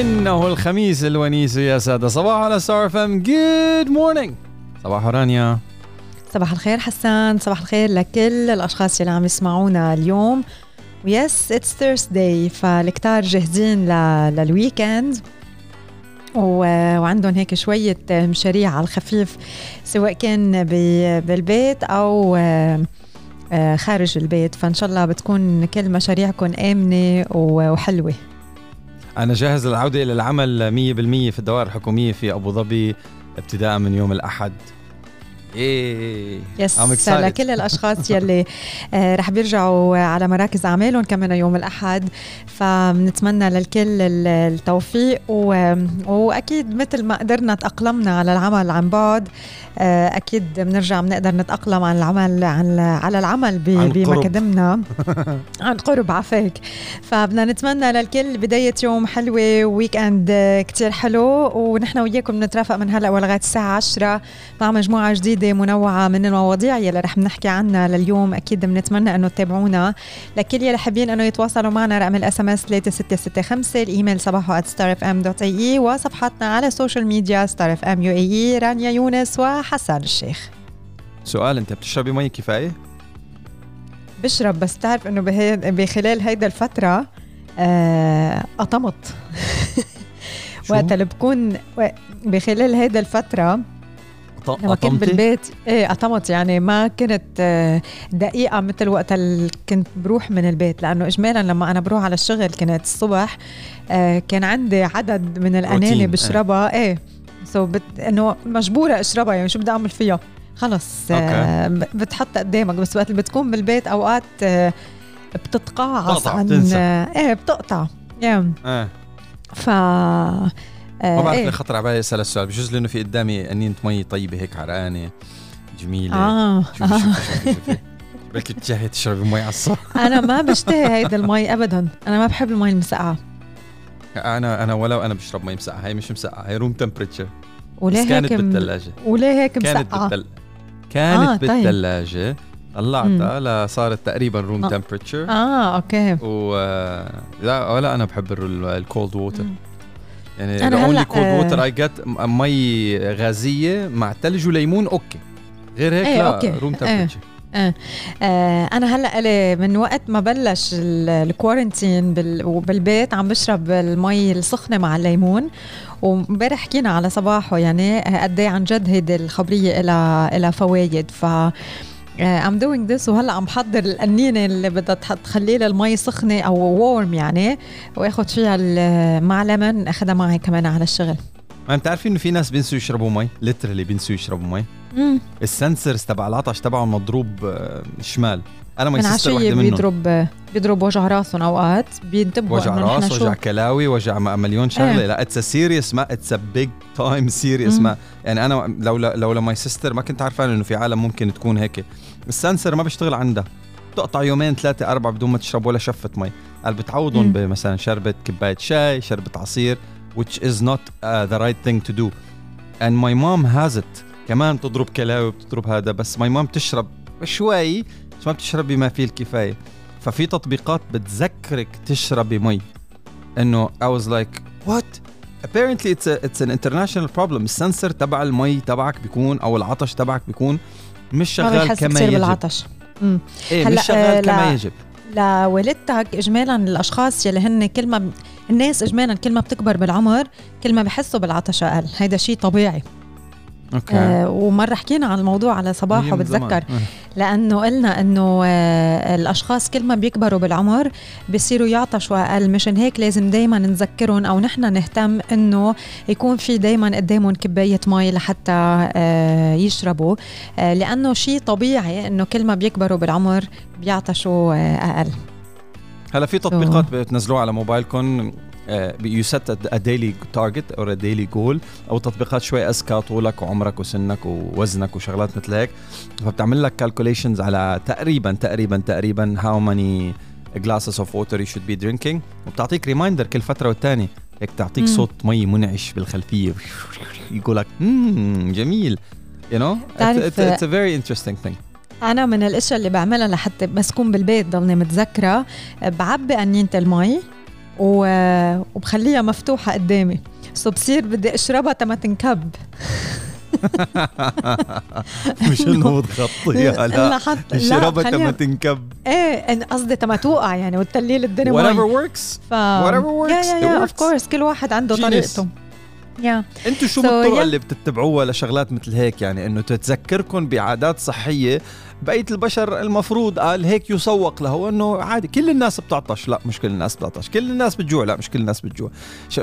إنه الخميس الونيس يا سادة. صباحو على ستار F M good morning صباح رانيا. صباح الخير حسان. صباح الخير لكل الأشخاص اللي عم يسمعونا اليوم. yes it's Thursday فالكتار جاهزين لل weekend وعندهم هيك شوية مشاريع على الخفيف سواء كان بالبيت أو آه، خارج البيت. فإن شاء الله بتكون كل مشاريعكم آمنة وحلوة. أنا جاهز للعودة إلى العمل 100% في الدوائر الحكومية في أبو ظبي ابتداء من يوم الأحد. إيه. يس لكل الأشخاص يلي آه، رح بيرجعوا على مراكز أعمالهم كمان يوم الأحد. فبنتمنى للكل التوفيق وأكيد مثل ما قدرنا تأقلمنا على العمل عن بعد آه، أكيد بنرجع بنقدر نتأقلم عن العمل عن على العمل بمقدمنا. عن قرب عفاك. فبدنا نتمنى للكل بداية يوم حلوة weekend كثير حلو ونحن وياكم نترافق من هلأ ولغاية الساعة 10 مع مجموعة جديدة. منوعة من المواضيع يلي رح نحكي عنها لليوم. أكيد بنتمنى أنه تتابعونا. لكل يلي حابين أنه يتواصلوا معنا رقم ال SMS 3665 الإيميل صباحو @starfm.ae وصفحاتنا على ال social media يو اي رانيا يونس وحسن الشيخ. سؤال أنت بتشربي مي كفاية؟ بشرب بس تعرف إنه بخلال هيدا الفترة آه قطمت وقت اللي بكون بخلال هيدا الفترة لما كنت بالبيت إيه قطمت يعني ما كنت آه، دقيقة مثل وقت كنت بروح من البيت لأنه اجمالا لما أنا بروح على الشغل كانت الصبح آه، كان عندي عدد من الأناني إيه. بشربها إيه. so but... إنه مجبورة أشربها يعني شو بدي أعمل فيها؟ خلص آه بتحط قدامك. بس وقت اللي بتكون بالبيت أوقات آه بتتقاعس عن آه إيه بتقطع. Yeah. إيه. ف ما بعرف إيه؟ خطر على بالي أسأل السؤال بجوز لأنه في قدامي انينه مي طيبة هيك عرقانة جميلة. آه, شوفي شوفي شوفي بلكي بتشهي تشربي مي على الصبح. أنا ما بشتهي هيدا المي ابدا. أنا ما بحب المي المسقعة. أنا أنا ولو أنا بشرب مي مسقعة هي مش مسقعة هي room temperature وليه هيك كانت بالثلاجه وليه هيك مسقعة؟ كانت بالتل... كانت آه بالثلاجه طلعتها لصارت تقريبا room temperature آه okay. و لا ولا أنا بحب ال cold water يعني أنا only cold water I get مي غازية مع ثلج وليمون okay. غير هيك إيه لا okay. room temperature آه. آه أنا هلأ من وقت ما بلش ال quarantine بالبيت عم بشرب المي السخنة مع الليمون وامبارح حكينا على صباحو يعني قد إيه عن جد هيدي الخبرية لها لها فوايد ف I'm doing this وهلا عم بحضر القنينة اللي بدها تخلي لها المي سخنة أو warm يعني. وآخذ فيها مع ليمون أخذها معي كمان على الشغل. ما بتعرفي إنه في ناس بينسوا يشربوا مي؟ literally بينسوا يشربوا مي. ال sensors تبع العطش تبعهم مضروب آه، شمال. أنا my sister وحده منهم. بيضرب بيضرب وجع راسهم أوقات بينتبهوا وجع راس وجع كلاوي وجع مليون شغلة. إيه. لا it's serious man it's big time serious man يعني أنا لو لو my sister ما كنت عارفة إنه في عالم ممكن تكون هيك. ال sensor ما بيشتغل عندها. تقطع يومين ثلاثة أربعة بدون ما تشرب ولا شفة مي. قال بتعوضهم بمثلا شربة كباية شاي شربة عصير which is not uh, the right thing to do. And my mom has it. كمان بتضرب كلاوي بتضرب هذا بس my mom تشرب شوي ما بتشربي ما فيه الكفاية. ففي تطبيقات بتذكرك تشربي مي إنه I was like what? Apparently it's a, it's an international problem. السنسر تبع المي تبعك بيكون أو العطش تبعك بيكون مش شغال كما يجب. بالعطش. امم إيه مش شغال كما يجب. لوالدتك اجمالا الأشخاص يلي هن كل ما الناس اجمالا كل ما بتكبر بالعمر كل ما بحسوا بالعطش أقل. هيدا شيء طبيعي. أوكي. آه ومرة حكينا عن الموضوع على صباح وبتذكر. آه. لأنه قلنا إنه آه الأشخاص كل ما بيكبروا بالعمر بيصيروا يعطشوا أقل. مشان هيك لازم دائما نذكرهم أو نحن نهتم إنه يكون في دائما قدامهم كباية مي لحتى آه يشربوا. آه لأنه شيء طبيعي إنه كل ما بيكبروا بالعمر بيعطشوا آه أقل. هلا في تطبيقات بتنزلوها على موبايلكم. you set a daily target أو a daily goal أو تطبيقات شوي اذكى طولك وعمرك وسنك ووزنك وشغلات مثل هيك. فبتعمل لك calculations على تقريبا تقريبا تقريبا how many glasses of water you should be drinking. وبتعطيك reminder كل فترة والتانية. هيك تعطيك صوت مي منعش بالخلفية. يقول لك جميل. You know? It's, it's, it's a very interesting thing. أنا من الأشياء اللي بعملها لحتى بس كون بالبيت ضلني متذكرة. بعبي قنينه المي. وبخليها مفتوحة قدامي. so بصير بدي أشربها تما تنكب. مش إنه بتغطيها لا. اشربها تما تنكب. إيه قصدي تما توقع يعني وتليل الدنيا. Whatever works. ف... whatever works. yeah yeah of course كل واحد عنده طريقته. yeah أنتوا شو so, الطرق yeah. اللي بتتبعوها لشغلات مثل هيك؟ يعني انه تتذكركم بعادات صحية بقية البشر المفروض قال هيك يسوق له إنه عادي كل الناس بتعطش. لا مش كل الناس بتعطش. كل الناس بتجوع. لا مش كل الناس بتجوع.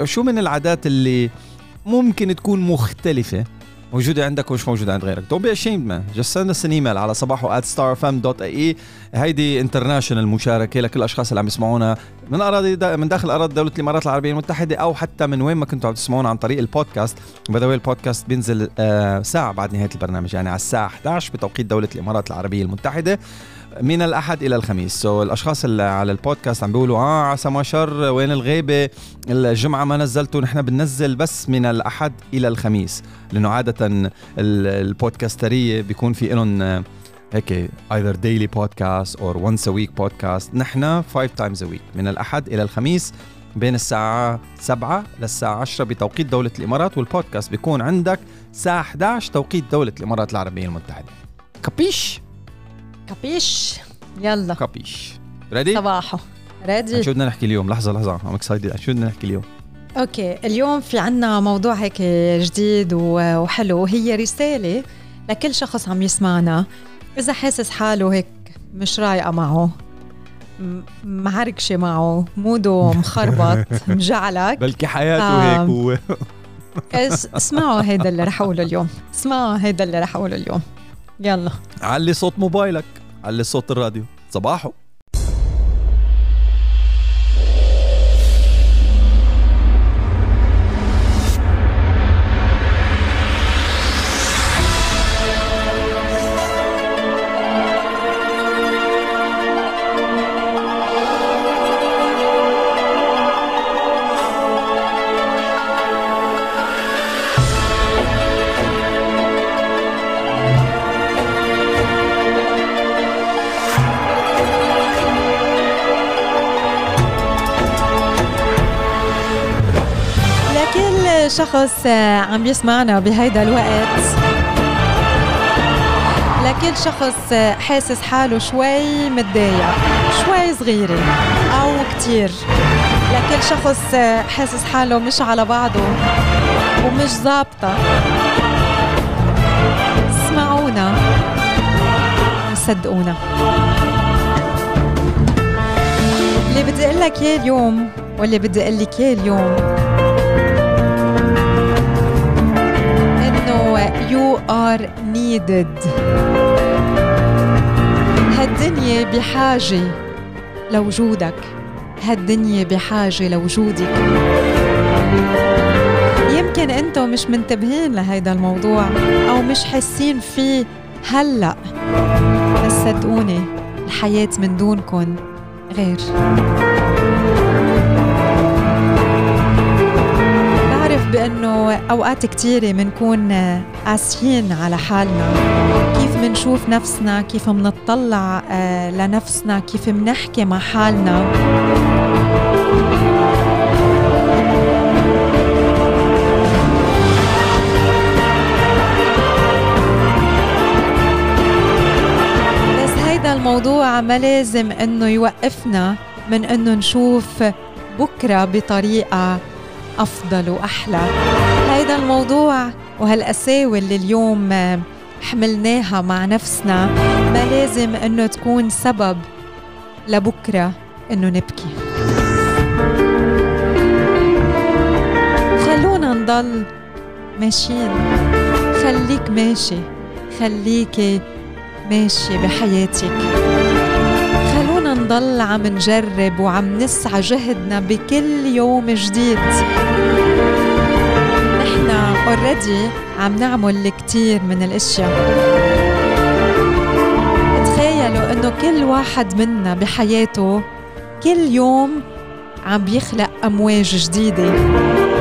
شو من العادات اللي ممكن تكون مختلفة؟ موجودة عندك ومش موجودة عند غيرك. Be ashamed man. Just send us an email على صباحو starfm.ae هيدي international مشاركة لكل الأشخاص اللي عم يسمعونا من أراضي دا من داخل أراضي دولة الإمارات العربية المتحدة أو حتى من وين ما كنتوا عم تسمعونا عن طريق البودكاست. by البودكاست بينزل آه ساعة بعد نهاية البرنامج يعني على الساعة 11 بتوقيت دولة الإمارات العربية المتحدة. من الأحد إلى الخميس. سو so, الأشخاص اللي على البودكاست عم بيقولوا آه عسى ما شر وين الغيبة؟ الجمعة ما نزلتوا نحن بننزل بس من الأحد إلى الخميس. لأنه عادة البودكاسترية بيكون في لهم هيك either daily podcast or once a week podcast. نحن 5 times a week من الأحد إلى الخميس بين الساعة 7 للساعة 10 بتوقيت دولة الإمارات والبودكاست بيكون عندك الساعة 11 توقيت دولة الإمارات العربية المتحدة. Capisce? Capisce. يلا. Capisce. Ready صباحو. Ready شو بدنا نحكي اليوم؟ لحظة لحظة. I'm excited شو بدنا نحكي اليوم؟ Okay. اليوم في عنا موضوع هيك جديد وحلو. هي رسالة لكل شخص عم يسمعنا. إذا حاسس حاله هيك مش رايقة معه معركشة معه. موده مخربط مجعلك. بلكي حياته هيك هو اسمعوا هيدا اللي رح أقوله اليوم. اسمعوا هيدا اللي رح أقوله اليوم. يلا. علي صوت موبايلك. علي صوت الراديو. صباحو. شخص آه، عم يسمعنا بهيدا الوقت. لكل شخص آه، حاسس حاله شوي متضايق شوي صغيرة أو كتير. لكل شخص آه، حاسس حاله مش على بعضه ومش ظابطة. اسمعونا وصدقونا. اللي بدي أقول لك إياه اليوم واللي بدي أقول لك إياه اليوم You are needed. هالدنيا بحاجة لوجودك. هالدنيا بحاجة لوجودك. يمكن أنتم مش منتبهين لهيدا الموضوع أو مش حاسين فيه هلأ. بس صدقوني الحياة من دونكن غير. بأنه أوقات كتيرة منكون قاسيين على حالنا. كيف منشوف نفسنا؟ كيف منطلع آه، لنفسنا؟ كيف منحكي مع حالنا؟ بس هيدا الموضوع ما لازم إنه يوقفنا من إنه نشوف بكرة بطريقة أفضل وأحلى. هيدا الموضوع وهالقساوة اللي اليوم حملناها مع نفسنا. ما لازم إنه تكون سبب لبكرة إنه نبكي. خلونا نضل ماشيين. خليك ماشي. خليكي ماشي بحياتك. نضل عم نجرب وعم نسعى جهدنا بكل يوم جديد. نحن اوريدي عم نعمل كتير من الأشياء. تخيلوا إنه كل واحد منا بحياته كل يوم عم بيخلق أمواج جديدة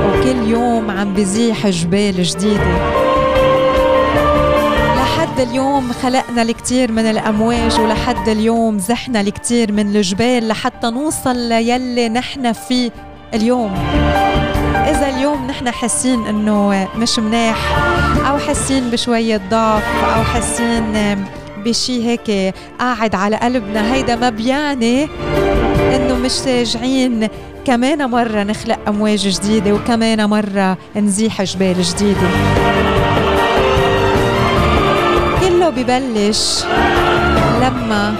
وكل يوم عم بزيح جبال جديدة. لحد اليوم خلقنا الكثير من الأمواج ولحد اليوم زحنا الكثير من الجبال لحتى نوصل ليلي نحن فيه اليوم. إذا اليوم نحن حاسين إنه مش مناح أو حاسين بشوية ضعف أو حاسين بشي هيك قاعد على قلبنا هيدا ما بيعني إنه مش راجعين كمان مرة نخلق أمواج جديدة وكمان مرة نزيح جبال جديدة. ببلش. لما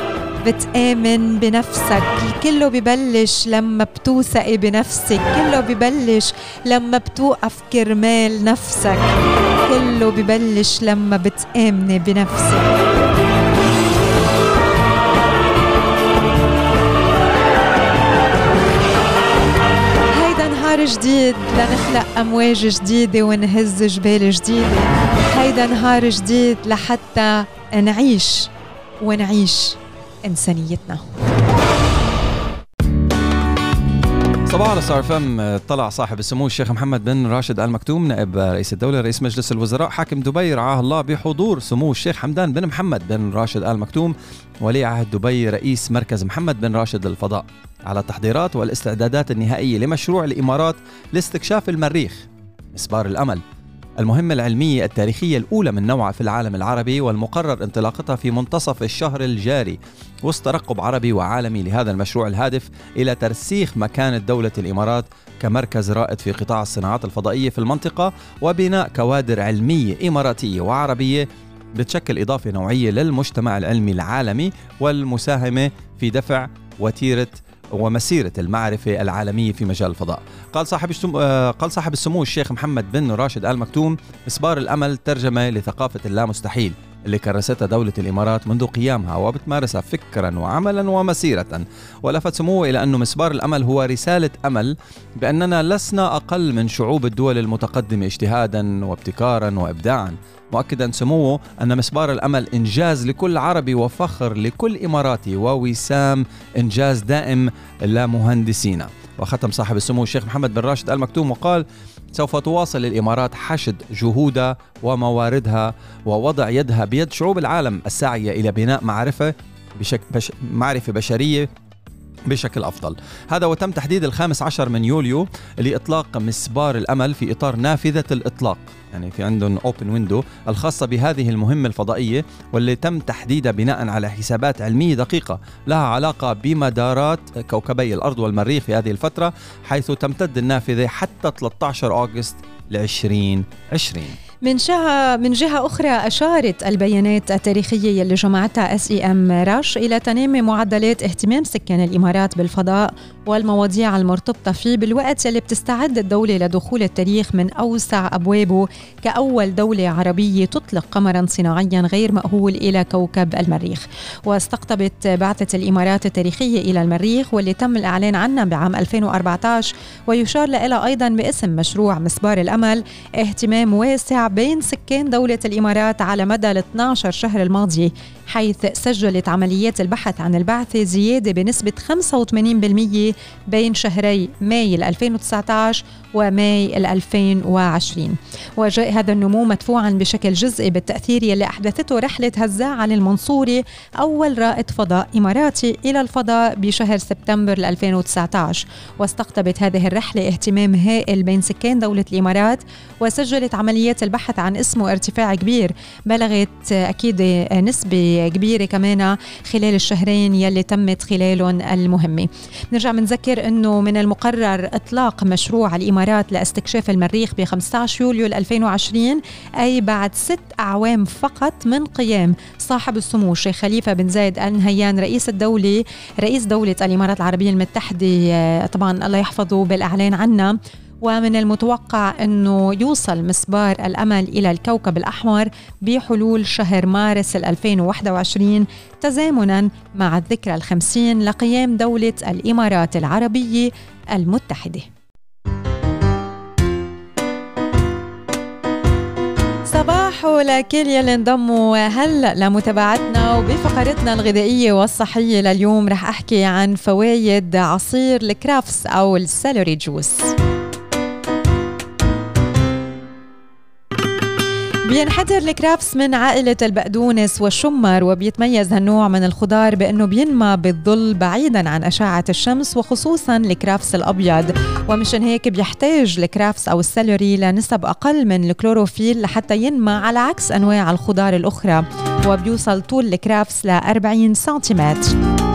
بتآمن بنفسك كله ببلش لما بتوثقي بنفسك. كله ببلش لما بتوقف كرمال نفسك. كله ببلش لما بتآمني بنفسك. جديد لنخلق أمواج جديدة ونهز جبال جديدة. هيدا نهار جديد لحتى نعيش ونعيش إنسانيتنا. صباح على صار فم طلع صاحب السمو الشيخ محمد بن راشد ال مكتوم نائب رئيس الدولة رئيس مجلس الوزراء حاكم دبي رعاه الله بحضور سمو الشيخ حمدان بن محمد بن راشد ال مكتوم ولي عهد دبي رئيس مركز محمد بن راشد للفضاء على التحضيرات والاستعدادات النهائية لمشروع الإمارات لاستكشاف المريخ مسبار الأمل. المهمة العلمية التاريخية الأولى من نوعها في العالم العربي والمقرر انطلاقتها في منتصف الشهر الجاري وسط ترقب عربي وعالمي لهذا المشروع الهادف إلى ترسيخ مكانة دولة الإمارات كمركز رائد في قطاع الصناعات الفضائية في المنطقة وبناء كوادر علمية إماراتية وعربية بتشكل إضافة نوعية للمجتمع العلمي العالمي والمساهمة في دفع وتيرة ومسيرة المعرفة العالمية في مجال الفضاء. قال صاحب آه، قال صاحب السمو الشيخ محمد بن راشد آل مكتوم إصبار الأمل ترجمة لثقافة اللامستحيل اللي كرستها دولة الإمارات منذ قيامها وبتمارسها فكرا وعملا ومسيرة ولفت سموه إلى أن مسبار الأمل هو رسالة أمل بأننا لسنا أقل من شعوب الدول المتقدمة اجتهادا وابتكارا وإبداعا. مؤكدا سموه أن مسبار الأمل إنجاز لكل عربي وفخر لكل إماراتي ووسام إنجاز دائم لمهندسينا. وختم صاحب السمو الشيخ محمد بن راشد آل مكتوم وقال سوف تواصل الإمارات حشد جهودها ومواردها ووضع يدها بيد شعوب العالم الساعية إلى بناء معرفة بشك بش معرفة بشرية بشكل أفضل. هذا وتم تحديد الخامس عشر من يوليو لإطلاق مسبار الأمل في إطار نافذة الإطلاق يعني في عندهم open window الخاصة بهذه المهمة الفضائية واللي تم تحديدها بناء على حسابات علمية دقيقة لها علاقة بمدارات كوكبي الأرض والمريخ في هذه الفترة حيث تمتد النافذة حتى 13 August ل 2020 من جهة من جهة أخرى أشارت البيانات التاريخية اللي جمعتها SEMrush إلى تنامي معدلات اهتمام سكان الإمارات بالفضاء والمواضيع المرتبطة فيه بالوقت اللي بتستعد الدولة لدخول التاريخ من أوسع أبوابه كأول دولة عربية تطلق قمرا صناعيا غير مأهول إلى كوكب المريخ. واستقطبت بعثة الإمارات التاريخية إلى المريخ واللي تم الإعلان عنها بعام 2014 ويشار لها أيضا باسم مشروع مسبار الأمل اهتمام واسع بين سكان دولة الإمارات على مدى ال 12 شهر الماضية حيث سجلت عمليات البحث عن البعثة زيادة بنسبة 85% بين شهري ماي 2019 وماي 2020 وجاء هذا النمو مدفوعا بشكل جزئي بالتأثير يلي أحدثته رحلة هزاع علي المنصوري أول رائد فضاء إماراتي إلى الفضاء بشهر سبتمبر 2019 واستقطبت هذه الرحلة اهتمام هائل بين سكان دولة الإمارات وسجلت عمليات البحث عن اسمه ارتفاع كبير بلغت أكيد نسبة كبيرة كمان خلال الشهرين يلي تمت خلالهم المهمة. نرجع بنذكر أنه من المقرر إطلاق مشروع الإمارات لاستكشاف المريخ ب 15 يوليو 2020 أي بعد ست أعوام فقط من قيام صاحب السمو الشيخ خليفة بن زايد آل نهيان رئيس الدولة رئيس دولة الإمارات العربية المتحدة. طبعا الله يحفظه بالإعلان عنها ومن المتوقع أنه يوصل مسبار الأمل إلى الكوكب الأحمر بحلول شهر مارس 2021 تزامنا مع الذكرى الخمسين لقيام دولة الإمارات العربية المتحدة. صباح لكل يلي انضموا هلا لمتابعتنا وبفقرتنا الغذائية والصحية لليوم رح أحكي عن فوائد عصير الكرافس أو السلوري جوس. بينحدر الكرافس من عائلة البقدونس والشمر وبيتميز هالنوع من الخضار بأنه بينمى بالظل بعيدا عن أشعة الشمس وخصوصا الكرافس الأبيض. ومشان هيك بيحتاج الكرافس أو ال celery لنسب أقل من الكلوروفيل لحتى ينمى على عكس أنواع الخضار الأخرى. وبيوصل طول الكرافس ل 40 سنتيمتر.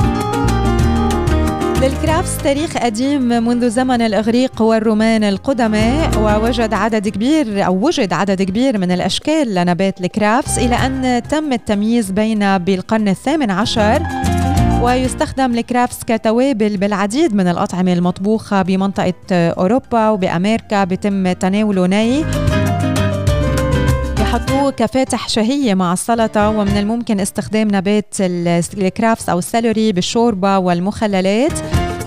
للكرافس تاريخ قديم منذ زمن الإغريق والرومان القدماء ووجد عدد كبير أو وجد عدد كبير من الأشكال لنبات الكرافس إلى أن تم التمييز بين بالقرن الثامن عشر ويستخدم الكرافس كتوابل بالعديد من الأطعمة المطبوخة بمنطقة أوروبا وبأمريكا بتم تناوله ني. بحطوه كفاتح شهية مع السلطة ومن الممكن استخدام نبات الكرافس أو السلوري بالشوربة والمخللات.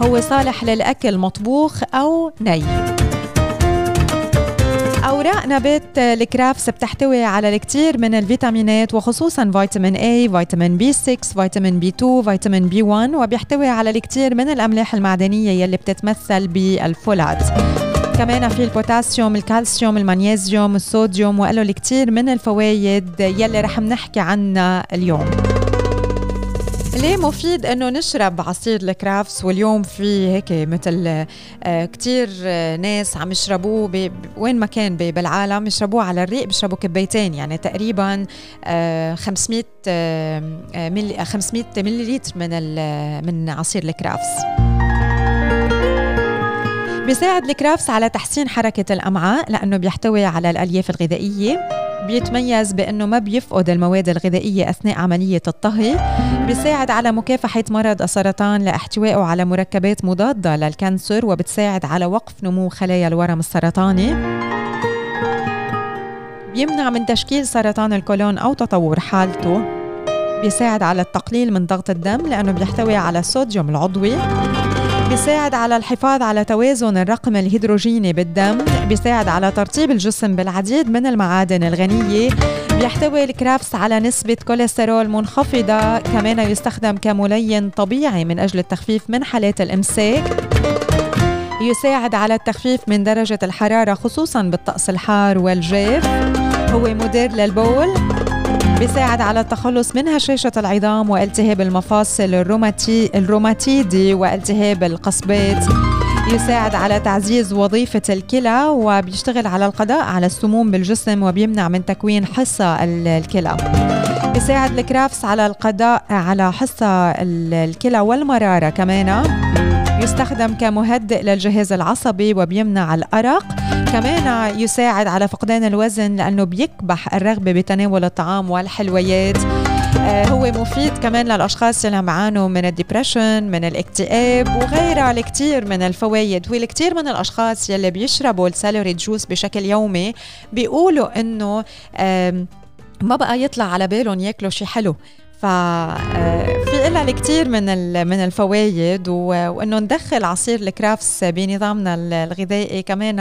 هو صالح للأكل مطبوخ أو ني أوراق نبات الكرافس بتحتوي على الكثير من الفيتامينات وخصوصا فيتامين A، فيتامين B6، فيتامين B2، فيتامين B1 وبيحتوي على الكثير من الأملاح المعدنية يلي بتتمثل بالفولات كمان في البوتاسيوم الكالسيوم المغنيسيوم الصوديوم وإله الكثير من الفوائد يلي رح نحكي عنها اليوم. ليه مفيد إنه نشرب عصير الكرافس؟ واليوم في هيك مثل آه، كتير ناس عم يشربوه وين ما كان بالعالم يشربوه على الريق بيشربوا كبيتين يعني تقريبا 500 ملي 500 ملي من من عصير الكرافس. بيساعد الكرافس على تحسين حركة الأمعاء لأنه بيحتوي على الألياف الغذائية. بيتميز بأنه ما بيفقد المواد الغذائية أثناء عملية الطهي. بيساعد على مكافحة مرض السرطان لأحتوائه على مركبات مضادة للكانسر وبتساعد على وقف نمو خلايا الورم السرطاني. بيمنع من تشكيل سرطان الكولون أو تطور حالته. بيساعد على التقليل من ضغط الدم لأنه بيحتوي على الصوديوم العضوي. بيساعد على الحفاظ على توازن الرقم الهيدروجيني بالدم بيساعد على ترطيب الجسم بالعديد من المعادن الغنية بيحتوي الكرافس على نسبة كوليسترول منخفضة كمان يستخدم كملين طبيعي من أجل التخفيف من حالات الإمساك. يساعد على التخفيف من درجة الحرارة خصوصا بالطقس الحار والجاف. هو مدير للبول. بيساعد على التخلص من هشاشة العظام والتهاب المفاصل الروماتي الروماتيدي والتهاب القصبات. يساعد على تعزيز وظيفة الكلى وبيشتغل على القضاء على السموم بالجسم وبيمنع من تكوين حصى الكلى. بيساعد الكرافس على القضاء على حصى الكلى والمرارة كمان. يستخدم كمهدئ للجهاز العصبي وبيمنع الأرق. كمان يساعد على فقدان الوزن لأنه بيكبح الرغبة بتناول الطعام والحلويات. آه، هو مفيد كمان للأشخاص اللي عم يعانوا من الدبرشن من الاكتئاب وغيرها الكثير من الفوائد. والكثير من الأشخاص يلي بيشربوا السالوري جوس بشكل يومي بيقولوا إنه ما بقى يطلع على بالهم ياكلوا شيء حلو. ففي لها الكثير من من الفوائد وإنه ندخل عصير الكرافس بنظامنا الغذائي كمان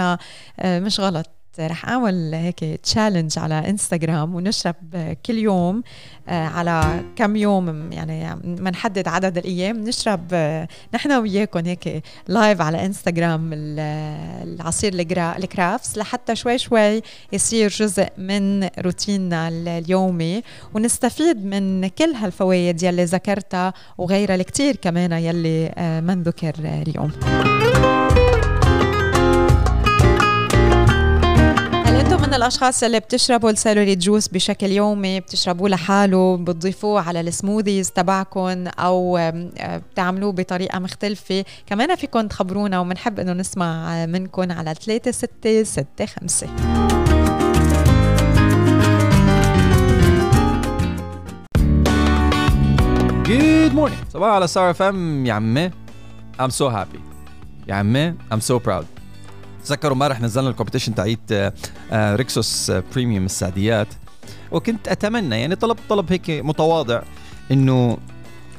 آه، مش غلط. رح أعمل هيك challenge على انستغرام ونشرب كل يوم آه، على كم يوم يعني ما نحدد عدد الأيام نشرب آه، نحن وياكم هيك live على انستغرام العصير الكرافس لحتى شوي شوي يصير جزء من روتيننا اليومي ونستفيد من كل هالفوائد يلي ذكرتها وغيرها الكثير كمان يلي آه، ما ذكر اليوم. من الأشخاص اللي بتشربوا ال celery juice بشكل يومي بتشربوه لحاله بتضيفوه على ال smoothies تبعكم أو بتعملوه بطريقة مختلفة. كمان فيكم تخبرونا وبنحب إنه نسمع منكم على 3 6 6 5 Good morning. صباح على ستار اف ام يا عمي. I'm so happy. يا عمي I'm so proud. تذكروا امبارح نزلنا ال competition تاعيت ريكسوس بريميوم السعديات وكنت أتمنى يعني طلب طلب هيك متواضع إنه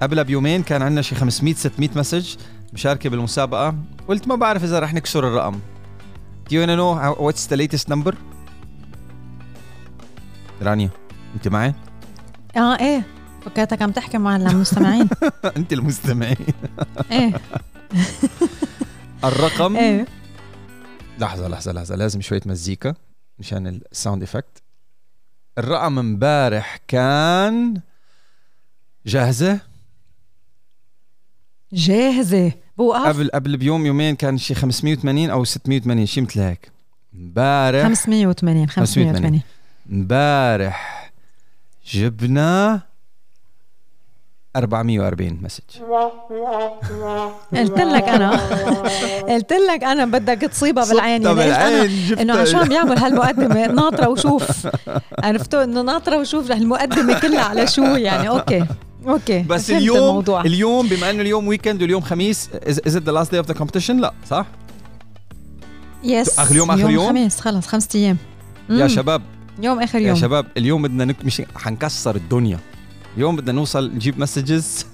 قبلها بيومين كان عندنا شي 500 600 message مشاركة بالمسابقة. قلت ما بعرف إذا رح نكسر الرقم. Do you wanna know what's the latest number? رانيا أنت معي؟ آه إيه. فكرتك عم تحكي مع المستمعين. أنت المستمعين. إيه. الرقم؟ إيه. لحظة لحظة لحظة. لازم شوية مزيكا مشان ال sound effect الرقم امبارح كان جاهزة؟ جاهزة. بوقف قبل قبل بيوم يومين كان شي 580 أو 680 شي مثل هيك. امبارح 580 580 امبارح جبنا 440 message. قلت لك أنا. قلت لك أنا بدك تصيبها بالعين يعني. إنه عشان بيعمل هالمقدمة ناطرة وشوف. عرفتوا؟ إنه ناطرة وشوف المقدمه كلها على شو يعني. okay okay بس اليوم الموضوع. اليوم بما إنه اليوم weekend واليوم خميس is it the last day of the competition لا صح؟ yes آخر يوم آخر يوم خميس خلص خمسة أيام. يا شباب. يوم آخر يوم. يا شباب اليوم بدنا نكمش حنكسر الدنيا. اليوم بدنا نوصل نجيب messages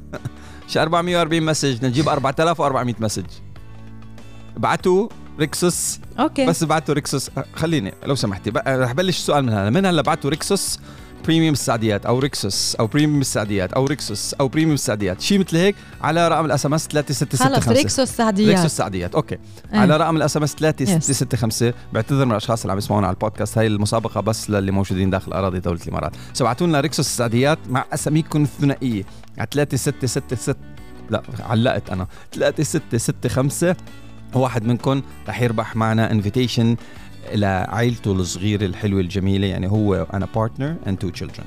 شي 440 message نجيب 4400 message ابعتوا ريكسوس okay. بس ابعتوا ريكسوس خليني لو سمحتي رح بلش السؤال من هذا من هلا بعتوا ريكسوس بريميوم السعديات أو ريكسوس أو بريميوم السعديات أو ريكسوس أو بريميوم السعديات شيء مثل هيك؟ على رقم ال SMS 3665 خلص ريكسوس السعديات ريكسوس السعديات okay. أه. على رقم ال SMS 3665 بعتذر من الأشخاص اللي عم يسمعونا على البودكاست هاي المسابقة بس للي موجودين داخل أراضي دولة الإمارات. so لنا ريكسوس السعديات مع أساميكم الثنائية. على 3666 لا علقت أنا. 3665 واحد منكم رح يربح معنا invitation لعائلته الصغيره الحلوه الجميله يعني هو and a partner and two children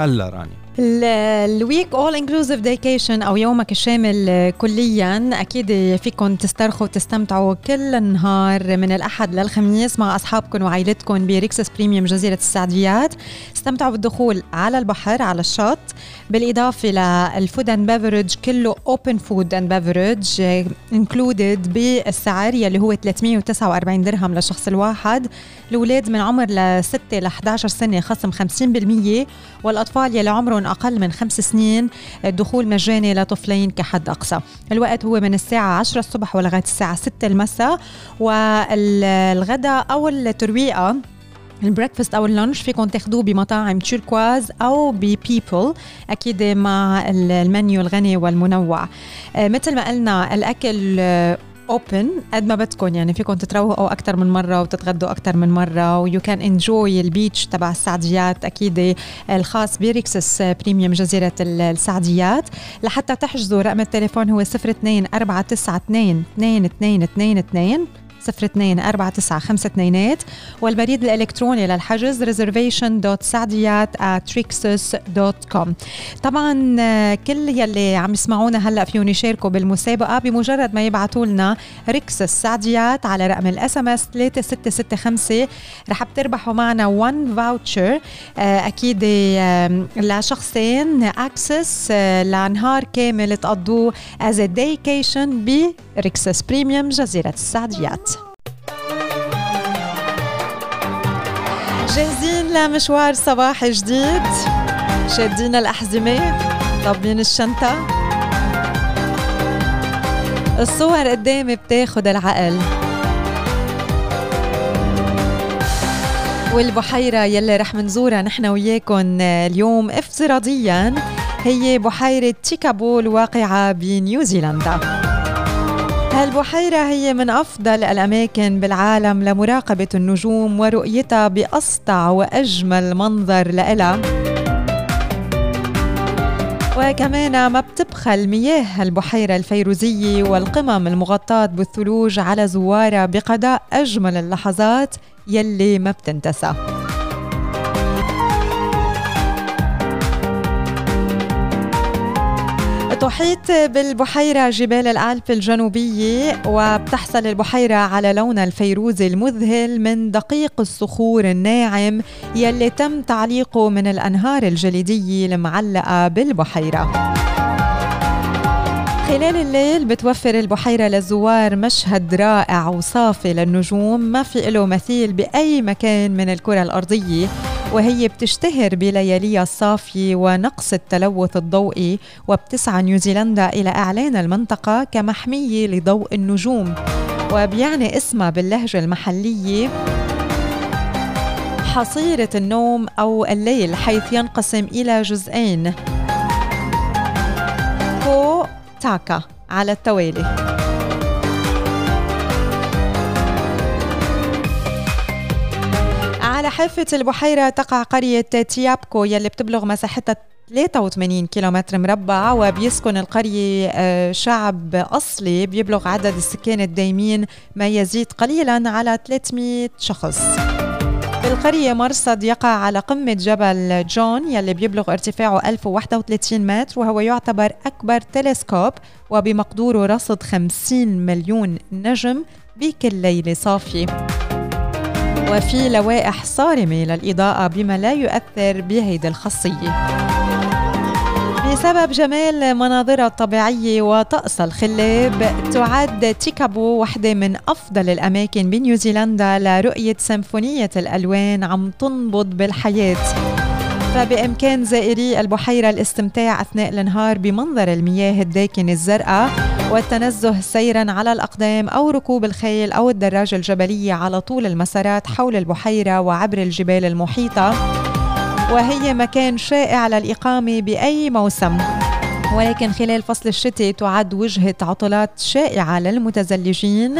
هلا رانيا ال week all inclusive vacation أو يومك الشامل كليا أكيد فيكم تسترخوا وتستمتعوا كل النهار من الأحد للخميس مع اصحابكم وعائلتكم بريكسوس بريميوم جزيرة السعديات. استمتعوا بالدخول على البحر على الشط. بالإضافة لل food and beverage كله open food and beverage included بالسعر يلي هو 349 درهم للشخص الواحد. الأولاد من عمر ل 6 ل 11 سنة خصم 50% والأطفال يلي عمرهم أقل من خمس سنين الدخول مجاني لطفلين كحد أقصى. الوقت هو من الساعة 10 الصبح ولغاية الساعة 6 المساء والغداء أو الترويقة ال breakfast أو ال lunch فيكم تاخذوه بمطاعم تيركواز أو ببيبل أكيد مع المنيو الغني والمنوع. آه، مثل ما قلنا الأكل open قد ما بدكم يعني فيكم تتروقوا أكثر من مرة وتتغدوا أكثر من مرة و you can enjoy ال beach تبع السعديات أكيد. الخاص بريكسوس بريميوم جزيرة السعديات. لحتى تحجزوا رقم التليفون هو 02 492 2222 صفر اثنين أربعة تسعة خمسة اثنينات والبريد الإلكتروني للحجز reservation.saadiyat@rixos.com طبعا آه، كل يلي عم يسمعونا هلأ فيهم يشاركوا بالمسابقة بمجرد ما يبعثوا لنا ريكسوس سعديات على رقم ال SMS 3665 رح بتربحوا معنا 1 voucher آه، أكيد لشخصين access آه، لنهار كامل تقضوه as daycation بريكسوس بريميوم جزيرة السعديات جاهزين لمشوار صباحي جديد؟ شادين الأحزمة طابين الشنطة. الصور قدامي بتاخد العقل. والبحيرة يلي رح منزورها نحن وياكم اليوم افتراضيا هي بحيرة تيكابول واقعة بنيوزيلندا. هالبحيرة هي من أفضل الأماكن بالعالم لمراقبة النجوم ورؤيتها بأسطع وأجمل منظر لإلها. وكمان ما بتبخل مياه البحيرة الفيروزية والقمم المغطاة بالثلوج على زوارها بقضاء أجمل اللحظات يلي ما بتنتسى. تحيط بالبحيرة جبال الألب الجنوبية وبتحصل البحيرة على لونها الفيروزي المذهل من دقيق الصخور الناعم يلي تم تعليقه من الأنهار الجليدية المعلقة بالبحيرة. خلال الليل بتوفر البحيرة للزوار مشهد رائع وصافي للنجوم ما في له مثيل بأي مكان من الكرة الأرضية. وهي بتشتهر بلياليها الصافية ونقص التلوث الضوئي وبتسعى نيوزيلندا إلى إعلان المنطقة كمحمية لضوء النجوم. وبيعني اسمها باللهجة المحلية حصيرة النوم أو الليل حيث ينقسم إلى جزئين. كو تاكا على التوالي. حافة البحيرة تقع قرية تيابكو يلي بتبلغ مساحتها 83 كيلومتر مربع وبيسكن القرية آه، شعب أصلي بيبلغ عدد السكان الدايمين ما يزيد قليلا على 300 شخص. بالقرية مرصد يقع على قمة جبل جون يلي بيبلغ ارتفاعه 1031 متر وهو يعتبر أكبر تلسكوب وبمقدوره رصد 50 مليون نجم بكل ليلة صافية. وفي لوائح صارمة للإضاءة بما لا يؤثر بهيدي الخاصية بسبب جمال مناظرها الطبيعية وطقسها الخلاب تعد تيكابو واحدة من أفضل الأماكن بنيوزيلندا لرؤية سيمفونية الألوان عم تنبض بالحياة. فبإمكان زائري البحيرة الاستمتاع أثناء النهار بمنظر المياه الداكنة الزرقاء والتنزه سيرا على الأقدام أو ركوب الخيل أو الدراجة الجبلية على طول المسارات حول البحيرة وعبر الجبال المحيطة. وهي مكان شائع للإقامة بأي موسم. ولكن خلال فصل الشتاء تعد وجهة عطلات شائعة للمتزلجين.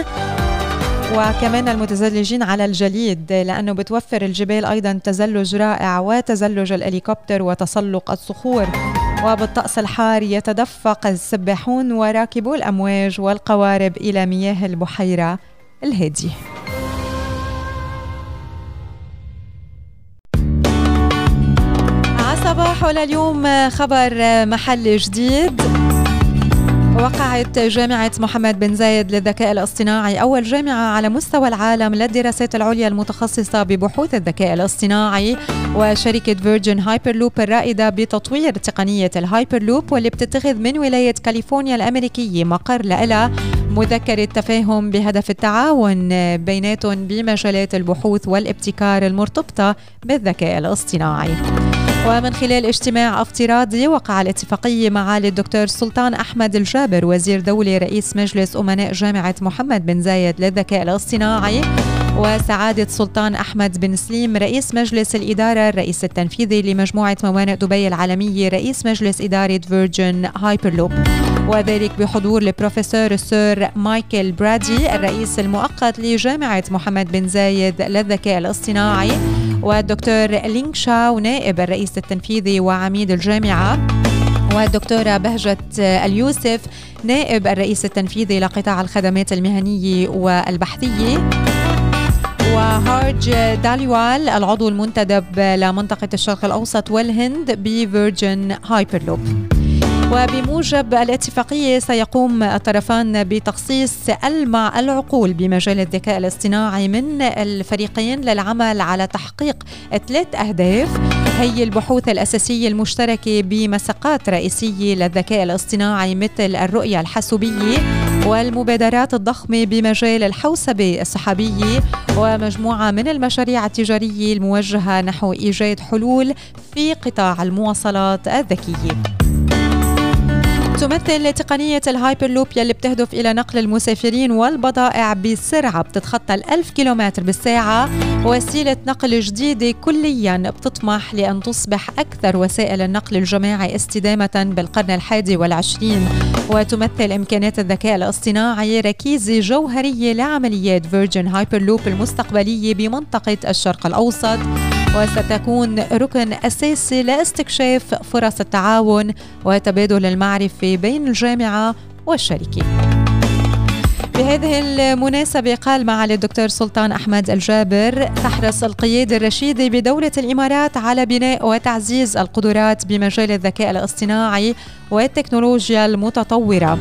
وكمان المتزلجين على الجليد لأنه بتوفر الجبال أيضا تزلج رائع وتزلج الهليكوبتر وتسلق الصخور. وبالطقس الحار يتدفق السباحون وراكبو الأمواج والقوارب إلى مياه البحيرة الهادية صباح لليوم خبر محل جديد. وقعت جامعة محمد بن زايد للذكاء الاصطناعي أول جامعة على مستوى العالم للدراسات العليا المتخصصة ببحوث الذكاء الاصطناعي وشركة فيرجن هايبرلوب الرائدة بتطوير تقنية الهايبرلوب واللي بتتخذ من ولاية كاليفورنيا الأمريكية مقر لها مذكرة تفاهم بهدف التعاون بيناتهم بمجالات البحوث والابتكار المرتبطة بالذكاء الاصطناعي. ومن خلال اجتماع افتراضي وقع الاتفاقية مع الدكتور سلطان أحمد الجابر وزير دولة رئيس مجلس أمناء جامعة محمد بن زايد للذكاء الاصطناعي وسعادة سلطان أحمد بن سليم رئيس مجلس الإدارة الرئيس التنفيذي لمجموعة موانئ دبي العالمية رئيس مجلس إدارة فيرجن هايبرلوب. وذلك بحضور البروفيسور السير مايكل برادي الرئيس المؤقت لجامعة محمد بن زايد للذكاء الاصطناعي. والدكتور لينغ شاو نائب الرئيس التنفيذي وعميد الجامعة. والدكتورة بهجة اليوسف نائب الرئيس التنفيذي لقطاع الخدمات المهنية والبحثية وهارج داليوال العضو المنتدب لمنطقة الشرق الأوسط والهند بفيرجن هايبرلوب. وبموجب الاتفاقية سيقوم الطرفان بتخصيص ألمع العقول بمجال الذكاء الاصطناعي من الفريقين للعمل على تحقيق ثلاث أهداف. هي البحوث الأساسية المشتركة بمساقات رئيسية للذكاء الاصطناعي مثل الرؤية الحاسوبية والمبادرات الضخمة بمجال الحوسبة السحابية ومجموعة من المشاريع التجارية الموجهة نحو إيجاد حلول في قطاع المواصلات الذكية. تمثل تقنية الهايبرلوب يلي بتهدف إلى نقل المسافرين والبضائع بسرعة بتتخطى الألف كيلومتر بالساعة. وسيلة نقل جديدة كليا بتطمح لأن تصبح أكثر وسائل النقل الجماعي استدامة بالقرن الحادي والعشرين. وتمثل إمكانات الذكاء الاصطناعي ركيزة جوهرية لعمليات فيرجن هايبرلوب المستقبلية بمنطقة الشرق الأوسط. وستكون ركن أساسي لاستكشاف فرص التعاون وتبادل المعرفة بين الجامعة والشركة بهذه المناسبة قال معالي الدكتور سلطان أحمد الجابر تحرص القيادة الرشيدة بدولة الإمارات على بناء وتعزيز القدرات بمجال الذكاء الاصطناعي والتكنولوجيا المتطورة.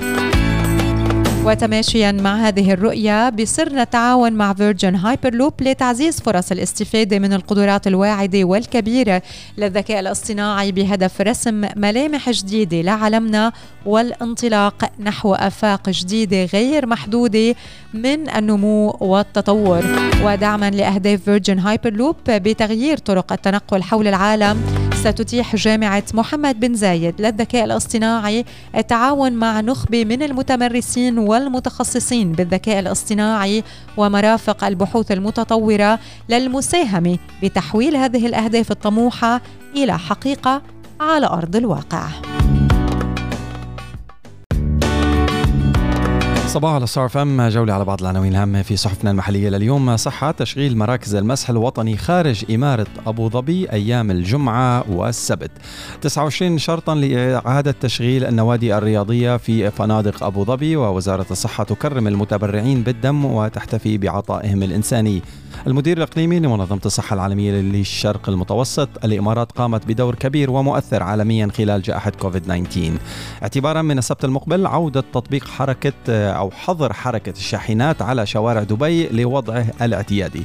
وتماشيا مع هذه الرؤية يسرنا التعاون مع فيرجن هايبرلوب لتعزيز فرص الاستفادة من القدرات الواعدة والكبيرة للذكاء الاصطناعي بهدف رسم ملامح جديدة لعالمنا والانطلاق نحو آفاق جديدة غير محدودة من النمو والتطور. ودعما لأهداف فيرجن هايبرلوب بتغيير طرق التنقل حول العالم ستتيح جامعة محمد بن زايد للذكاء الاصطناعي التعاون مع نخبة من المتمرسين والمتخصصين بالذكاء الاصطناعي ومرافق البحوث المتطورة للمساهمة بتحويل هذه الأهداف الطموحة إلى حقيقة على أرض الواقع. صباح على ستار فم جولة على بعض العناوين الهامة في صحفنا المحلية لليوم. صحة تشغيل مراكز المسح الوطني خارج إمارة أبو ظبي أيام الجمعة والسبت. 29 شرطا لإعادة تشغيل النوادي الرياضية في فنادق أبو ظبي ووزارة الصحة تكرم المتبرعين بالدم وتحتفي بعطائهم الإنساني. المدير الإقليمي لمنظمة الصحة العالمية للشرق المتوسط الإمارات قامت بدور كبير ومؤثر عالميا خلال جائحة كوفيد 19 اعتبارا من السبت المقبل عودة تطبيق حركة أو حظر حركة الشاحنات على شوارع دبي لوضعه الاعتيادي.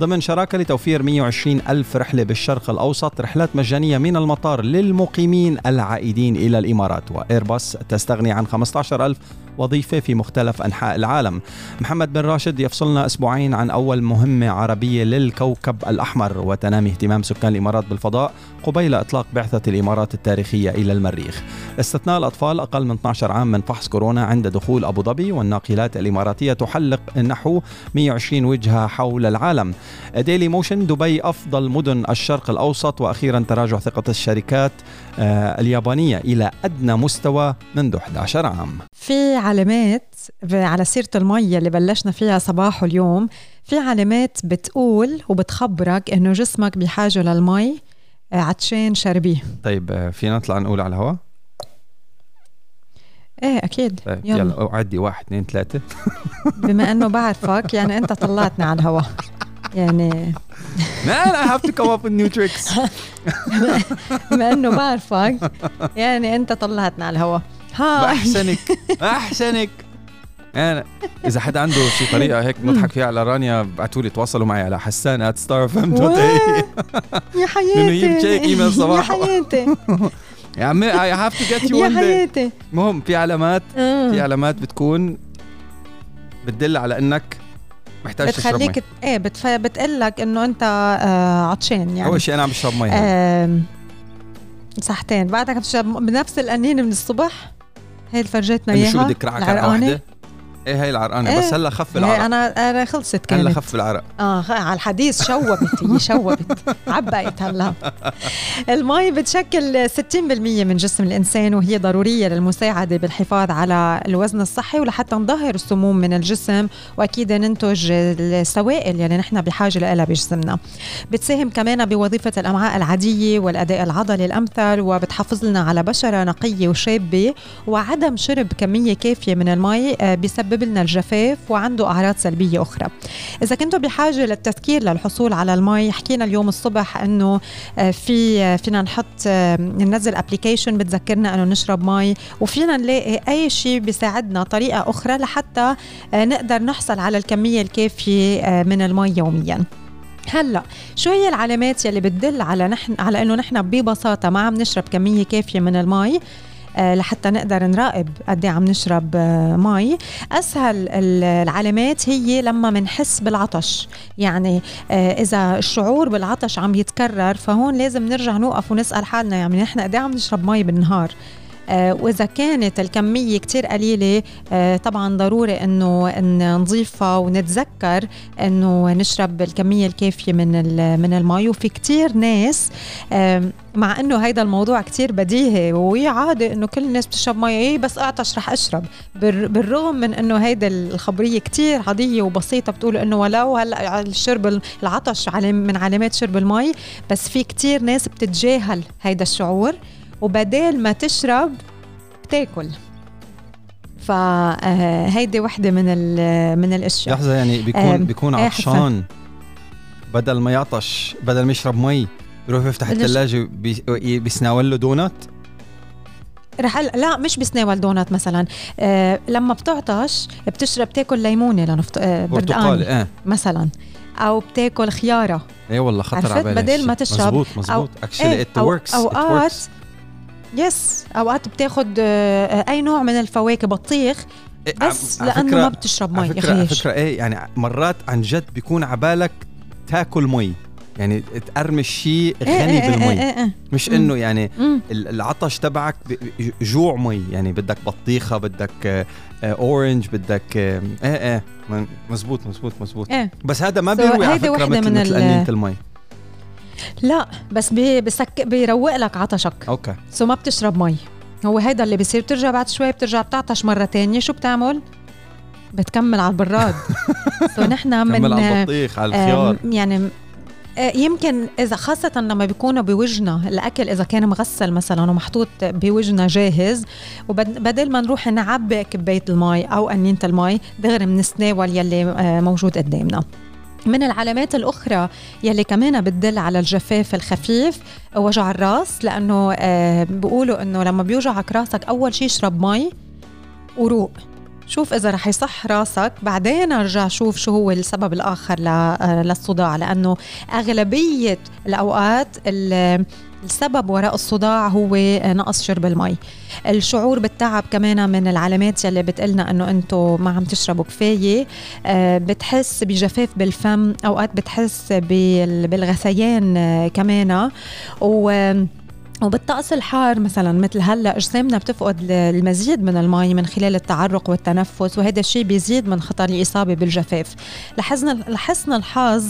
ضمن شراكة لتوفير 120 ألف رحلة بالشرق الأوسط رحلات مجانية من المطار للمقيمين العائدين إلى الإمارات. وإيرباص تستغني عن 15 ألف وظيفة في مختلف أنحاء العالم. محمد بن راشد يفصلنا أسبوعين عن أول مهمة عربية للكوكب الأحمر وتنامي اهتمام سكان الإمارات بالفضاء قبيل إطلاق بعثة الإمارات التاريخية إلى المريخ. استثناء الأطفال أقل من 12 عام من فحص كورونا عند دخول أبو ظبي والناقلات الإماراتية تحلق نحو 120 وجهة حول العالم. ديلي موشن دبي أفضل مدن الشرق الأوسط وأخيرا تراجع ثقة الشركات آه، اليابانية إلى أدنى مستوى منذ 11 عام. في علامات على سيرة المية اللي بلشنا فيها صباح اليوم في علامات بتقول وبتخبرك إنه جسمك بحاجة للمي آه، عطشان شربيه. طيب آه، فينا نطلع نقول على الهواء؟ إيه أكيد. طيب يلا, يلا عدي واحد اثنين ثلاثة. بما إنه بعرفك يعني أنت طلعتني على الهواء. يعني Man I have to come up with new tricks. بما إنه بعرفك يعني أنت طلعتنا على الهواء. هاي. احسنك احسنك يعني إذا حدا عنده شي طريقة هيك نضحك فيها على رانيا ابعتوا لي تواصلوا معي على حسان ات ستار فم دوت يا حياتي! لأنه هي بتشيك ايميل صباح. يا حياتي! يا عمي اي هاف تو جيت يو يا حياتي! المهم في علامات آه. في علامات بتكون بتدل على إنك محتاج تشرب مي. بتخليك إيه بتف... بتقول لك إنه أنت آه عطشان يعني. أول شيء أنا عم بشرب مي آه صحتين. بعدك بتشرب بنفس القنينة من الصبح. هي اللي فرجتنا اياها شو بدك رعكه واحدة. إيه هي العرقانة؟ إيه؟ بس هلأ خف العرق أنا أنا خلصت كانت. هلا خف العرق آه على الحديث شوبت هي شوبت. عبقت هلأ. المي بتشكل 60% من جسم الإنسان وهي ضرورية للمساعدة بالحفاظ على الوزن الصحي ولحتى نظهر السموم من الجسم وأكيد ننتج السوائل يعني نحن بحاجة لها بجسمنا. بتساهم كمان بوظيفة الأمعاء العادية والأداء العضلي الأمثل وبتحافظ لنا على بشرة نقية وشابة وعدم شرب كمية كافية من المي آه، بسبب بيسبب لنا الجفاف وعنده أعراض سلبية أخرى. إذا كنتوا بحاجة للتذكير للحصول على المي حكينا اليوم الصبح إنه آه، في آه، فينا نحط آه، ننزل application بتذكرنا إنه نشرب مي وفينا نلاقي أي شيء بيساعدنا طريقة أخرى لحتى نقدر نحصل على الكمية الكافية من المي يوميا. هلأ شو هي العلامات يلي بتدل على نحن على إنه نحن ببساطة ما عم نشرب كمية كافية من المي. لحتى نقدر نراقب قد إيه عم نشرب آه، مي. أسهل العلامات هي لما بنحس بالعطش. يعني آه، إذا الشعور بالعطش عم يتكرر فهون لازم نرجع نوقف ونسأل حالنا يعني نحن قد إيه عم نشرب مي بالنهار؟ آه، وإذا كانت الكمية كتير قليلة آه، طبعا ضروري إنه نضيفها ونتذكر إنه نشرب الكمية الكافية من من المي وفي كتير ناس مع إنه هيدا الموضوع كتير بديهي وعادي إنه كل الناس بتشرب مي إيه بس أعطش رح أشرب. بالرغم من إنه هيدا الخبرية كتير عادية وبسيطة بتقول إنه ولو هلأ الشرب العطش من علامات شرب المي بس في كتير ناس بتتجاهل هيدا الشعور. وبدال ما تشرب بتاكل. فهيدي وحدة من من الأشياء. لحظة يعني بيكون بيكون إيه، عطشان. بدل ما يعطش بدل ما يشرب مي بيروح يفتح الثلاجه بيسناول له دونات. رح لا مش بسناول دونات مثلا. آه لما بتعطش بتشرب بتاكل ليمونة لنفط آه برتقال إيه. مثلا. أو بتاكل خيارة. إيه والله خطر على بدل ما تشرب مزبوط مزبوط actually it works أوقات yes أوقات بتاخد آه، أي نوع من الفواكه بطيخ إيه، بس لأنه ما بتشرب مي فكرة على فكرة إيه يعني مرات عن جد بيكون عبالك تاكل مي. يعني تقرمش شيء غني إيه إيه بالمي. إيه إيه. مش إنه يعني مم. العطش تبعك جوع مي. يعني بدك بطيخة بدك orange بدك إيه إيه. مزبوط مزبوط مزبوط. إيه. بس هذا ما بيروي على فكرة مثل, مثل المي. لا بس بي بس بيروق لك عطشك. okay. so ما بتشرب مي. هو هيدا اللي بيصير. بترجع بعد شوي بترجع بتعطش مرة تانية. شو بتعمل؟ بتكمل على البراد. so نحن من على البطيخ على الخيار. يعني آه، يمكن إذا خاصة لما بيكونوا بوجهنا الأكل إذا كان مغسل مثلا ومحطوط بوجهنا جاهز وبدل ما نروح نعبي كباية المي أو أنينة المي دغري بنتناول يلي آه، موجود قدامنا. من العلامات الأخرى يلي كمان بتدل على الجفاف الخفيف وجع الراس لأنه آه، بيقولوا إنه لما بيوجعك راسك أول شيء اشرب مي وروق. شوف إذا رح يصح راسك بعدين ارجع شوف شو هو السبب الآخر آه، للصداع لأنه أغلبية الأوقات السبب وراء الصداع هو نقص شرب المي. الشعور بالتعب كمان من العلامات يلي بتقلنا إنه أنتم ما عم تشربوا كفاية. آه، بتحس بجفاف بالفم أوقات بتحس بالغثيان آه، كمان. و وبالطقس الحار مثلا مثل هلأ أجسامنا بتفقد المزيد من المي من خلال التعرق والتنفس وهذا الشيء بيزيد من خطر الإصابة بالجفاف. لحسن لحسن الحظ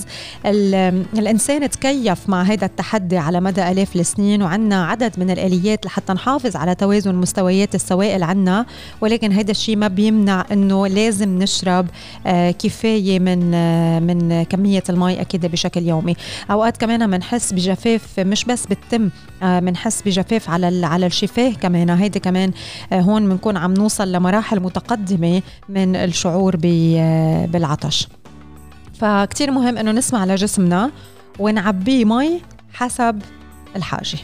الإنسان تكيف مع هذا التحدي على مدى آلاف السنين وعندنا عدد من الآليات لحتى نحافظ على توازن مستويات السوائل عنا ولكن هذا الشيء ما بيمنع إنه لازم نشرب آه، كفاية من آه، من كمية المي أكيد بشكل يومي. أوقات كمان بنحس بجفاف مش بس بالتم من آه، بنحس بجفاف على على الشفاه كمان. هيدي كمان آه، هون بنكون عم نوصل لمراحل متقدمة من الشعور آه، بالعطش. فكتير مهم إنه نسمع لجسمنا ونعبيه مي حسب الحاجة.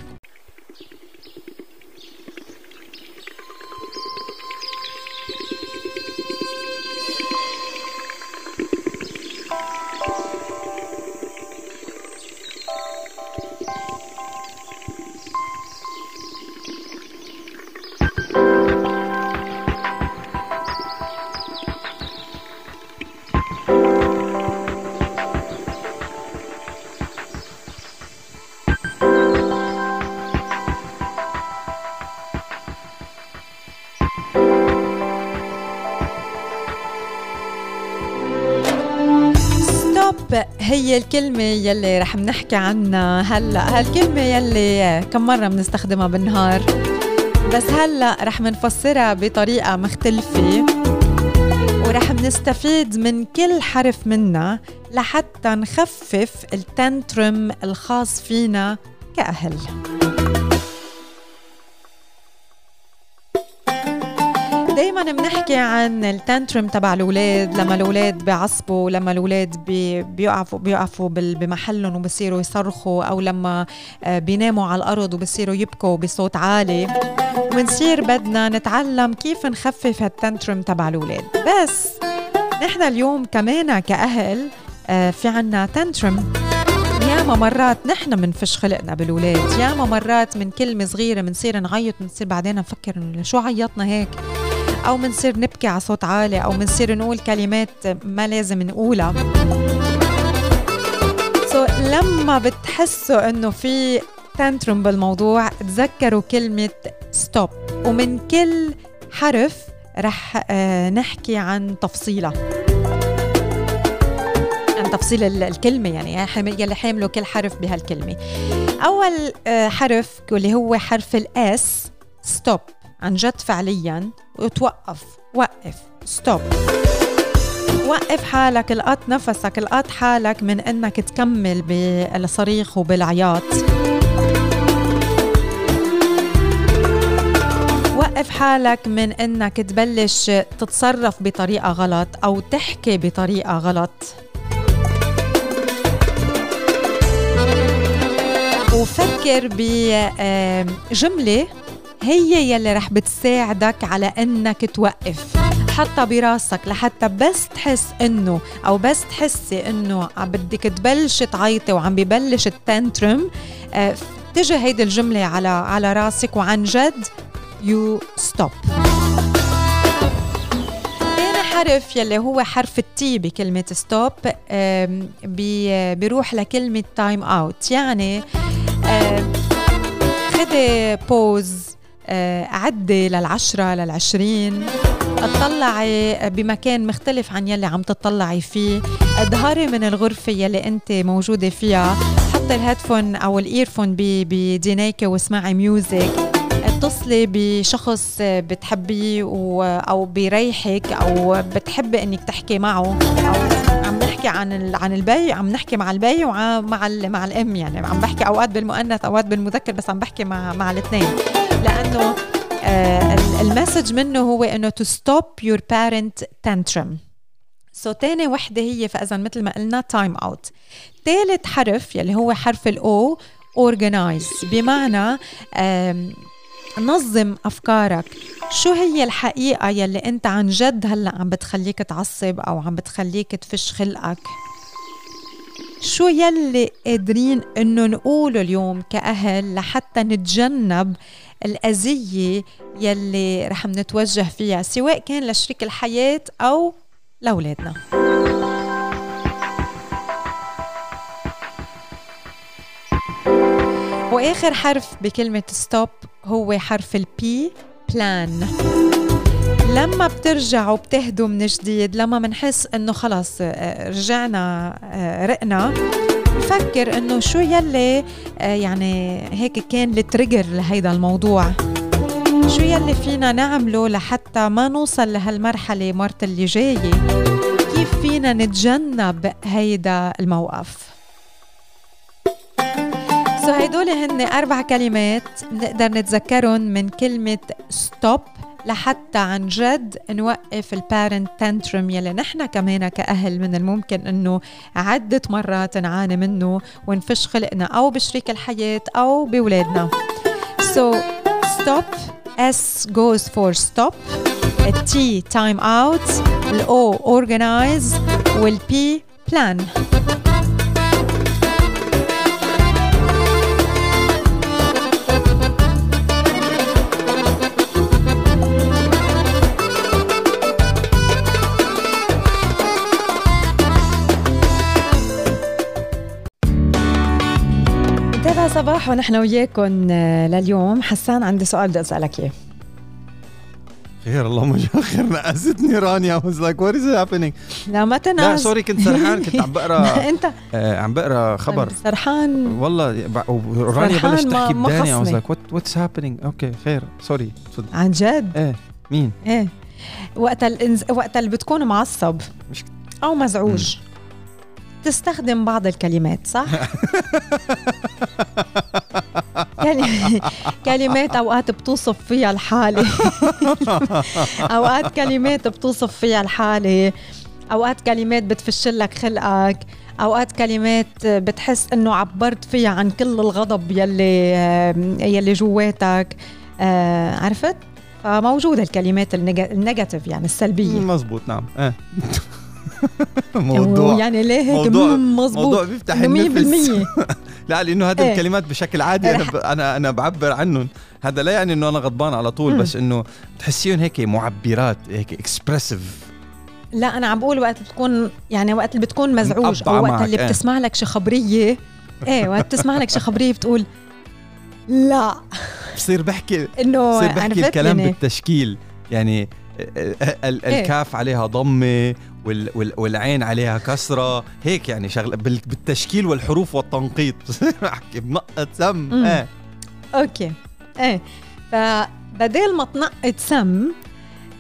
هي الكلمة يلي رح نحكي عنها هلأ هالكلمة يلي كم مرة بنستخدمها بالنهار؟ بس هلأ رح منفسرها بطريقة مختلفة. ورح نستفيد من كل حرف منها لحتى نخفف ال tantrum الخاص فينا كأهل. دايما بنحكي عن ال tantrum تبع الأولاد لما الأولاد بيعصبوا لما الأولاد بي بيقفوا بيقفوا بمحلهم وبصيروا يصرخوا أو لما آه، بيناموا على الأرض وبصيروا يبكوا بصوت عالي. ونصير بدنا نتعلم كيف نخفف هالتانترم تبع الأولاد. بس نحن اليوم كمان كأهل آه، في عنا تانترم. ياما مرات نحن بنفش خلقنا بالولاد ياما مرات من كلمة صغيرة بنصير نعيط بنصير بعدين نفكر شو عيطنا هيك؟ أو منصير نبكي على صوت عالي أو منصير نقول كلمات ما لازم نقولها. so so, لما بتحسوا إنه في tantrum بالموضوع تذكروا كلمة stop ومن كل حرف رح آه، نحكي عن تفصيلها عن تفصيل الكلمة يعني يلي حاملوا كل حرف بهالكلمة. أول آه، حرف اللي هو حرف ال S stop عن جد فعليا وتوقف وقف stop وقف حالك القط نفسك القط حالك من إنك تكمل بالصريخ وبالعياط. وقف حالك من إنك تبلش تتصرف بطريقة غلط أو تحكي بطريقة غلط. وفكر بجملة هي يلي رح بتساعدك على إنك توقف. حطها براسك لحتى بس تحس إنه أو بس تحسي إنه بدك تبلشي تعيطي وعم ببلش ال tantrum آه تجي هيدي الجملة على على راسك وعن جد you stop حرف يلي هو حرف ال T بكلمة stop بيروح لكلمة time out يعني خدي pause آه، عدي للعشرة للعشرين. اطلعي بمكان مختلف عن يلي عم تطلعي فيه. اظهري من الغرفة يلي أنت موجودة فيها. حطي ال headphone أو ال earphone بدينيك واسمعي music. تتصلي بشخص بتحبيه أو بيريحك أو بتحبي إنك تحكي معه. أو عم نحكي عن عن البي عم نحكي مع البي ومع مع مع الأم يعني. عم بحكي أوقات بالمؤنث أوقات بالمذكر بس عم بحكي مع مع الاثنين. لأنه آه ال message منه هو إنه to stop your parent tantrum. so تاني وحدة هي فإذا مثل ما قلنا time out ثالث حرف يلي هو حرف ال O organize. بمعنى نظم أفكارك. شو هي الحقيقة يلي أنت عن جد هلأ عم بتخليك تعصب أو عم بتخليك تفش خلقك؟ شو يلي قادرين إنه نقوله اليوم كأهل لحتى نتجنب الأذية يلي رح نتوجه فيها سواء كان لشريك الحياة أو لأولادنا. وآخر حرف بكلمة stop هو حرف ال P plan لما بترجعوا بتهدوا من جديد لما بنحس إنه خلص آه، رجعنا آه، رقنا نفكر إنه شو يلي آه، يعني هيك كان ال trigger لهيدا الموضوع. شو يلي فينا نعمله لحتى ما نوصل لهالمرحلة المرة اللي جاية؟ كيف فينا نتجنب هيدا الموقف؟ so هيدول هن أربع كلمات بنقدر نتذكرهم من كلمة stop لحتى عن جد نوقف ال parent tantrum يلي نحن كمان كأهل من الممكن إنه عدة مرات نعاني منه ونفش خلقنا أو بشريك الحياة أو بولادنا So stop. S goes for stop. T time out. O organize. P plan. صباح ونحن وياكم آه، لليوم. حسان عندي سؤال بدي أسألك إياه. خير اللهم اجعله خير نقزتني رانيا. I was like what is happening? لا ما تنقز لا sorry كنت سرحان. كنت عم بقرا انت آه عم بقرأ خبر. سرحان. والله رانيا بلشت تحكي بداني I was like what what's happening? okay خير. sorry عن جد؟ إيه مين؟ إيه. وقت الانز... وقت اللي بتكون معصب. مش أو مزعوج. م. تستخدم بعض الكلمات صح؟ يعني كلمات أوقات بتوصف فيها الحالة. أوقات كلمات بتوصف فيها الحالة. أوقات كلمات بتفشل لك خلقك. أوقات كلمات بتحس إنه عبرت فيها عن كل الغضب يلي يلي جواتك. آه، عرفت؟ فموجودة الكلمات النيجاتيف يعني السلبية. مزبوط نعم. آه موضوع. يعني ليه هيك موضوع مزبوط موضوع بيفتح النفس. لا لأنه هذه إيه. الكلمات بشكل عادي أنا ب... أنا أنا بعبر عنهم. هذا لا يعني إنه أنا غضبان على طول. بس إنه تحسيهم هيك معبرات هيك اكسبرسيف لا أنا عم بقول وقت بتكون يعني وقت اللي بتكون مزعوج أو وقت اللي إيه. بتسمع لك شي خبرية. إيه وقت بتسمع لك شي خبرية بتقول لا. بصير بحكي إنه بصير بحكي الكلام يعني بالتشكيل. يعني الكاف عليها ضمة والعين عليها كسرة. هيك يعني شغلة بالتشكيل والحروف والتنقيط. أحكي بنقط سم. إيه أوكي. إيه فبدال ما تنقط سم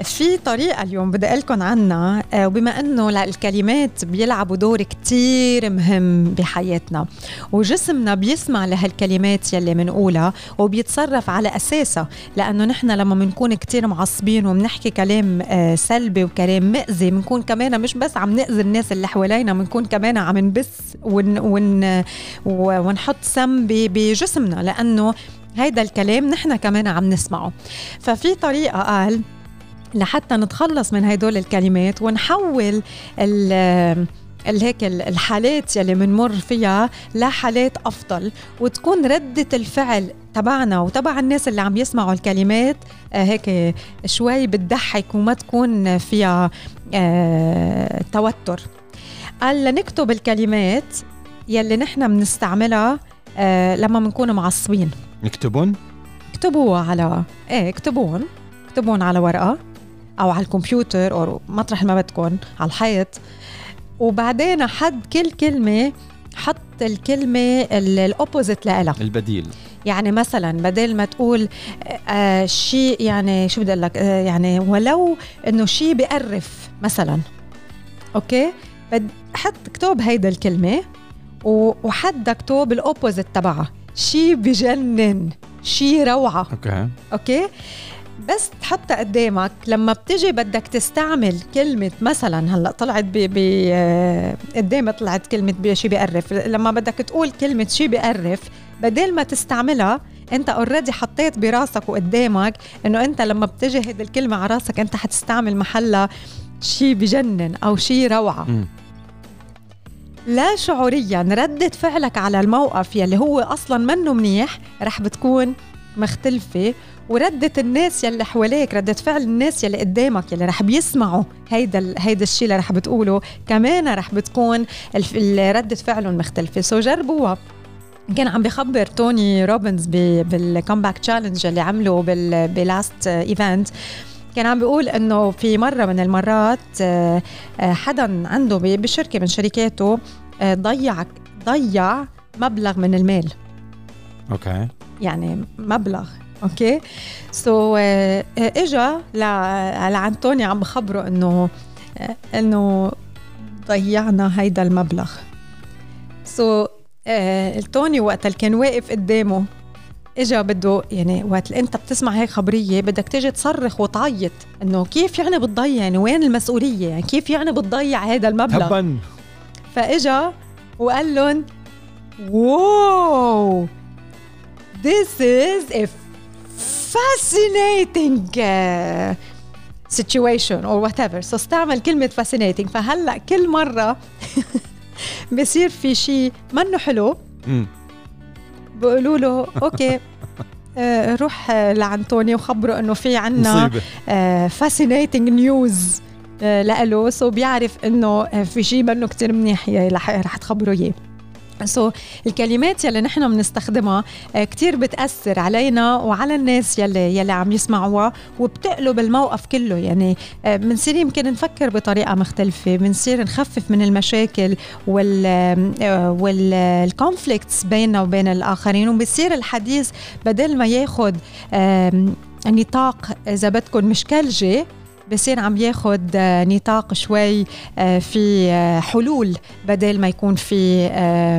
في طريقة اليوم بدي لكم عنها آه، وبما إنه الكلمات بيلعبوا دور كتير مهم بحياتنا وجسمنا بيسمع لهالكلمات يلي منقولها وبيتصرف على أساسها لأنه نحن لما بنكون كتير معصبين وبنحكي كلام آه، سلبي وكلام مأذي بنكون كمان مش بس عم نأذي الناس اللي حوالينا بنكون كمان عم نبث ون ون ونحط سم بجسمنا لأنه هيدا الكلام نحن كمان عم نسمعه. ففي طريقة قال لحتى نتخلص من هدول الكلمات ونحول هيك الحالات يلي بنمر فيها لحالات أفضل. وتكون ردة الفعل تبعنا وتبع الناس اللي عم يسمعوا الكلمات آه، هيك شوي بتضحك وما تكون فيها آه، توتر. قال لنكتب الكلمات يلي نحن بنستعملها آه، لما بنكون معصبين. نكتبون اكتبوها على إيه اكتبون اكتبون على ورقة. أو على الكمبيوتر أو مطرح ما بدكم على الحيط. وبعدين حد كل كلمة حط الكلمة ال opposite لها البديل. يعني مثلا بدل ما تقول آه شيء يعني شو بدي لك؟ آه يعني ولو إنه شيء بقرف مثلا. okay؟ بد حط اكتب هيدا الكلمة وحد اكتب ال opposite تبعها. شيء بجنن شيء روعة. okay. okay؟ بس تحطها قدامك لما بتجي بدك تستعمل كلمة مثلا هلأ طلعت ب ب قدامي طلعت كلمة شي بقرف لما بدك تقول كلمة شي بقرف بدل ما تستعملها أنت اوريدي حطيت براسك وقدامك إنه أنت لما بتجي هيدي الكلمة على راسك أنت حتستعمل محلها شي بجنن أو شي روعة م. لا شعوريا ردة فعلك على الموقف يلي هو أصلا منه منيح رح بتكون مختلفة وردة الناس يلي حواليك ردة فعل الناس يلي قدامك يلي رح بيسمعوا هيدا هيدا الشيء اللي رح بتقوله. كمان رح بتكون ردة فعلهم مختلفة. so جربوها. كان عم بخبر توني روبنز بال comeback challenge اللي عمله ب last event كان عم بيقول إنه في مرة من المرات آه، آه، حدا عنده بشركة من شركاته آه، ضيع ضيع مبلغ من المال. okay يعني مبلغ okay؟ so so, إجا لعند توني عم بخبره إنه إنه ضيعنا هيدا المبلغ. so so, توني وقت اللي كان واقف قدامه إجا بده يعني وقت أنت بتسمع هيك خبرية بدك تيجي تصرخ وتعيط إنه كيف يعني بتضيع؟ يعني وين المسؤولية؟ يعني كيف يعني بتضيع هذا المبلغ؟ هبن فإجا وقال لهم wow! This is a fascinating uh, situation or whatever. So استعمل كلمة fascinating. فهلأ كل مرة بصير في شيء منه حلو. بيقولوا له okay آه روح لعند توني وخبره إنه في عنا fascinating news لإله. so بيعرف إنه في شيء منه كتير منيح رح تخبره إياه. so so, الكلمات يلي نحن بنستخدمها آه، كتير بتأثر علينا وعلى الناس يلي يلي عم يسمعوها وبتقلب الموقف كله. يعني آه، بنصير يمكن نفكر بطريقة مختلفة بنصير نخفف من المشاكل وال وال conflicts بيننا وبين الآخرين. وبصير الحديث بدل ما ياخد نطاق إذا بدكم مشكلجة بصير عم ياخد آه، نطاق شوي آه، في آه، حلول بدل ما يكون في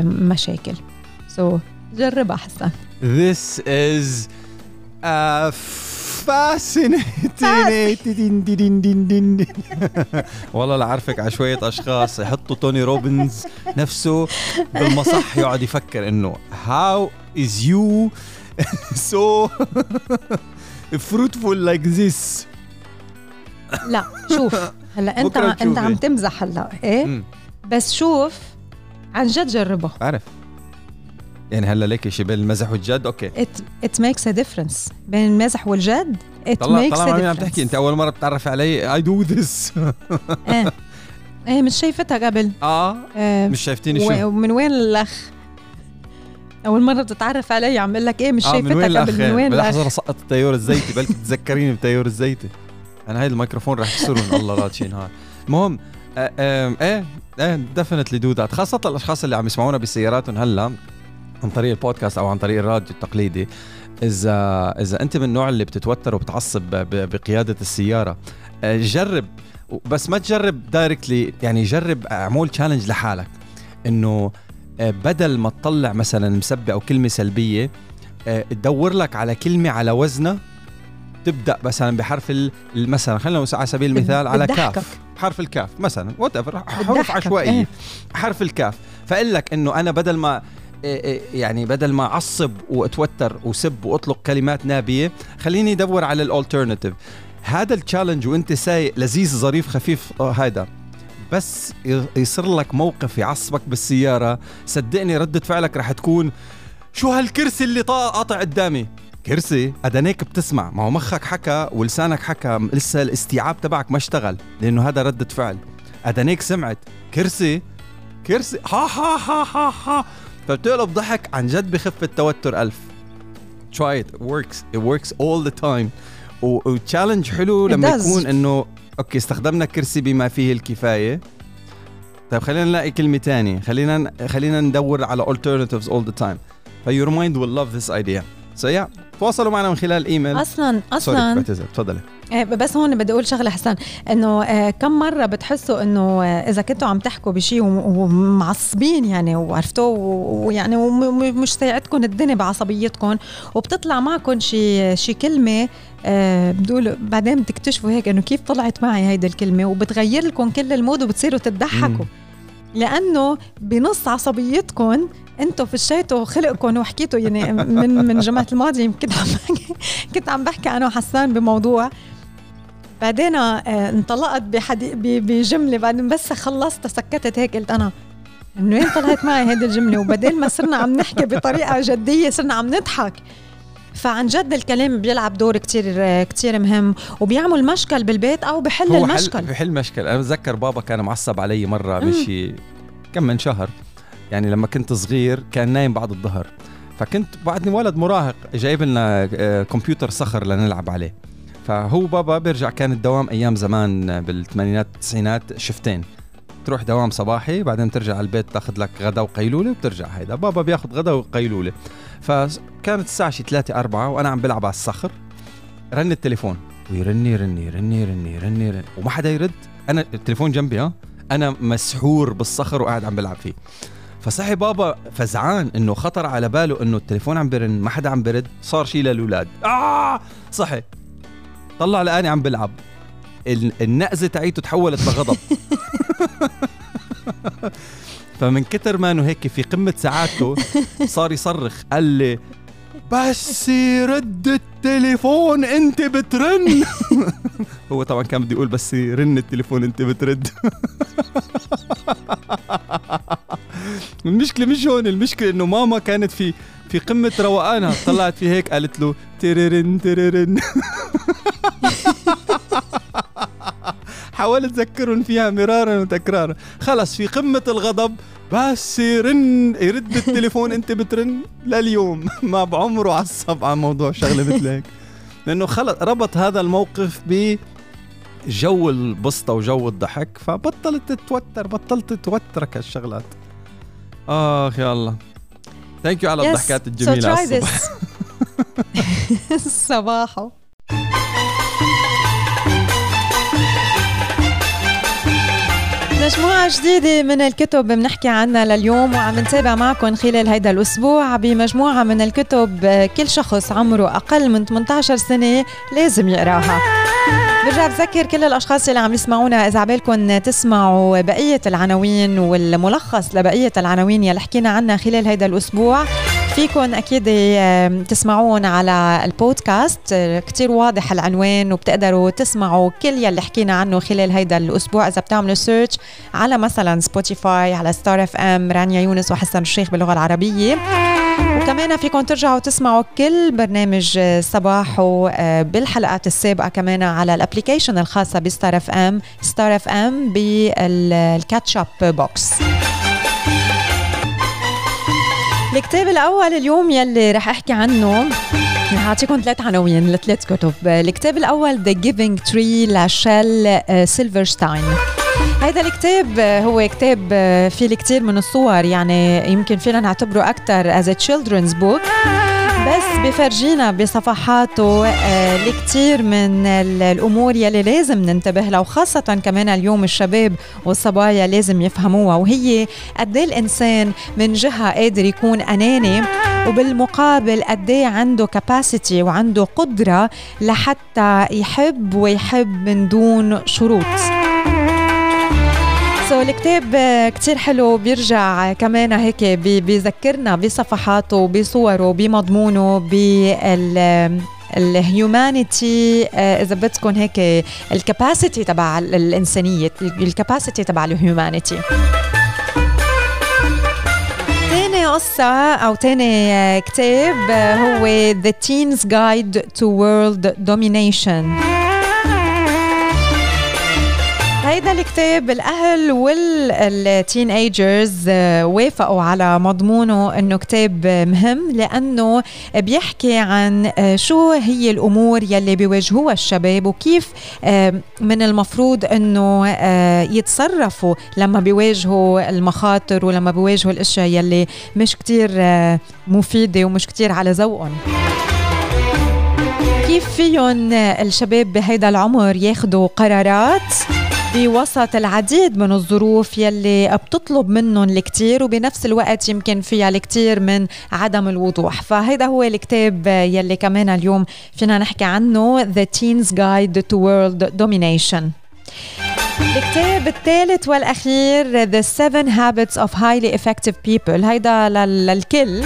مشاكل. so so, جربها حسن This is a fascinating. والله لعرفك على شوية أشخاص يحطوا توني روبنز نفسه بالمصح يقعد يفكر إنه how is you so fruitful like this. لا شوف هلا انت انت عم تمزح هلا إيه. بس شوف عن جد جربه. بعرف. يعني هلا ليك شيء بين المزح والجد؟ أوكي. ات ات ميكس ا ديفرنس بين المزح والجد ات ميكس ا ديفرنس عم تحكي. أنت أول مرة بتعرف علي. اي دو ذس إيه. إيه مش شايفتها قبل. آه, آه مش شايفتيني شو؟ ومن وين الأخ؟ أول مرة بتتعرف علي عم بقول لك إيه مش آه شايفتها قبل من وين الأخ؟ بلحظه سقط التيور الزيتي. بلكي تذكريني بالتيور الزيتي. أنا هيدا الميكروفون رح يكسرون الله لا تشي نهار. المهم إيه إيه definitely do that خاصة الأشخاص اللي عم يسمعونا بسياراتهم هلأ عن طريق البودكاست أو عن طريق الراديو التقليدي إذا إذا أنت من النوع اللي بتتوتر وبتعصب بقيادة السيارة جرب بس ما تجرب directly يعني جرب أعمل challenge لحالك. إنه بدل ما تطلع مثلا مسبه أو كلمة سلبية تدور لك على كلمة على وزنها تبدأ مثلا بحرف مثلا خلينا على سبيل المثال على كاف. حرف الكاف مثلا. هات حروف عشوائية. إيه. حرف الكاف. فأقول لك إنه أنا بدل ما إيه، إيه، يعني بدل ما أعصب وأتوتر وسب وأطلق كلمات نابية خليني أدور على ال alternative هذا ال challenge وأنت سايق لذيذ ظريف خفيف آه، هذا. بس يصير لك موقف يعصبك بالسيارة. صدقني ردة فعلك رح تكون شو هالكرسي اللي قاطع قدامي؟ كرسي ادانيك بتسمع. ما هو مخك حكى ولسانك حكى لسه الاستيعاب تبعك ما اشتغل لأنه هذا ردة فعل. ادانيك سمعت. كرسي كرسي ها ها ها ها ها. فبتقلب ضحك عن جد بخف التوتر ألف. Try it. It works. It works all the time. و challenge حلو لما يكون إنه okay استخدمنا كرسي بما فيه الكفاية. طيب خلينا نلاقي كلمة تانية. خلينا خلينا ندور على alternatives all the time. ف your mind will love this idea so تواصلوا معنا من خلال الايميل أصلا أصلا. تفضلي. إيه، بس هون بدي أقول شغلة حسن إنه آه، كم مرة بتحسوا إنه آه، إذا كنتوا عم تحكوا بشيء ومعصبين يعني وعرفتوا ويعني ومش سايعتكم الدنيا بعصبيتكم وبتطلع معكم شي شي كلمة أه بدول بعدين بتكتشفوا هيك إنه كيف طلعت معي هيدي الكلمة وبتغير لكم كل ال mood وبتصيروا تضحكوا. لأنه بنص عصبيتكم أنتم فشيتوا خلقكم وحكيتوا يعني من من جمعه الماضي كنت عم بحكي كنت عم بحكي أنا وحسان بموضوع. بعدين آه، انطلقت بجملة بعدين بس خلصت سكتت هيك قلت أنا من وين طلعت معي هيدي الجملة؟ وبدل ما صرنا عم نحكي بطريقة جدية صرنا عم نضحك. فعن جد الكلام بيلعب دور كتير كتير مهم وبيعمل مشكل بالبيت أو بحل هو المشكل. بحل مشكل. أنا بتذكر بابا كان معصب علي مرة بشي كم من شهر. يعني لما كنت صغير كان نايم بعد الظهر. فكنت بعدني ولد مراهق جايب لنا آه، كمبيوتر صخر لنلعب عليه. فهو بابا بيرجع كان الدوام أيام زمان بالثمانينات التسعينات شفتين. تروح دوام صباحي بعدين ترجع على البيت تاخذ لك غدا وقيلولة وبترجع هيدا. بابا بياخذ غدا وقيلولة. فكانت الساعة شي 3 4 وأنا عم بلعب على الصخر رن التليفون. ويرن يرن يرن يرن يرن يرن وما حدا يرد. أنا التليفون جنبي ها. أنا مسحور بالصخر وقاعد عم بلعب فيه. فصحي بابا فزعان إنه خطر على باله إنه التليفون عم برن ما حدا عم برد صار شيء للأولاد. آه! صحي. طلع لقاني عم بلعب. النقزة تاعيته تحولت لغضب. فمن كتر ما إنه هيك في قمة سعادته صار يصرخ قال لي بس يرد التليفون أنت بترن. هو طبعا كان بده يقول بس يرن التليفون أنت بترد. المشكلة مش هون المشكلة إنه ماما كانت في في قمة روقانها طلعت في هيك قالت له تررن تررن. حاولت اذكرهم فيها مرارا وتكرارا. خلص في قمة الغضب بس يرن يرد التليفون أنت بترن لليوم. ما بعمره عصب على موضوع شغلة مثل هيك لأنه خلص ربط هذا الموقف ب جو البسطة وجو الضحك فبطلت تتوتر بطلت توترك هالشغلات. آخ يا الله. thank you على yes. الضحكات so الصبح صباحو. مجموعة جديدة من الكتب بنحكي عنها لليوم وعم نتابع معكم خلال هيدا الأسبوع بمجموعة من الكتب كل شخص عمره أقل من 18 سنة لازم يقراها. برجع بذكر كل الأشخاص اللي عم يسمعونا. إذا عبالكم تسمعوا بقية العناوين والملخص لبقية العناوين يلي حكينا عنها خلال هيدا الأسبوع فيكم أكيد تسمعون على البودكاست. كتير واضح العنوان وبتقدروا تسمعوا كل يلي حكينا عنه خلال هيدا الأسبوع. إذا بتعملوا سيرش على مثلا Spotify على Star FM رانيا يونس وحسن الشيخ باللغة العربية. وكمان فيكم ترجعوا تسمعوا كل برنامج آه، بالحلقات السابقة كمان على ال application الخاصة ب Star FM Star FM بال catch up books الكتاب الأول اليوم يلي رح أحكي عنه رح أعطيكم ثلاث عناوين لثلاث كتب. الكتاب الأول The Giving Tree لشيل سيلفرستاين هيدا الكتاب هو كتاب فيه الكثير من الصور. يعني يمكن فينا نعتبره أكثر as children's book بس بفرجينا بصفحاته آه، الكثير من الأمور يلي لازم ننتبه لها وخاصة كمان اليوم الشباب والصبايا لازم يفهموها. وهي قد إيه الإنسان من جهة قادر يكون أناني وبالمقابل قد إيه عنده capacity وعنده قدرة لحتى يحب ويحب من دون شروط. so الكتاب كتير حلو بيرجع كمان هيك بيذكرنا بصفحاته بصوره بمضمونه بال ال humanity إذا بدكم هيك ال capacity تبع الإنسانية ال capacity تبع ال humanity تاني قصة أو تاني كتاب هو The Teen's Guide to World Domination. هيدا الكتاب الأهل والتين ايجرز آه، وافقوا على مضمونه إنه كتاب مهم لأنه بيحكي عن آه، شو هي الأمور يلي بيواجهوها الشباب وكيف آه، من المفروض إنه يتصرفوا لما بيواجهوا المخاطر ولما بيواجهوا الأشياء يلي مش كتير مفيدة ومش كتير على ذوقهم. كيف فيهم الشباب بهيدا العمر ياخدوا قرارات؟ بوسط العديد من الظروف يلي بتطلب منهم الكثير وبنفس الوقت يمكن فيها الكثير من عدم الوضوح. فهيدا هو الكتاب يلي كمان اليوم فينا نحكي عنه The Teen's Guide to World Domination. الكتاب الثالث والأخير The Seven Habits of Highly Effective People. هيدا للكل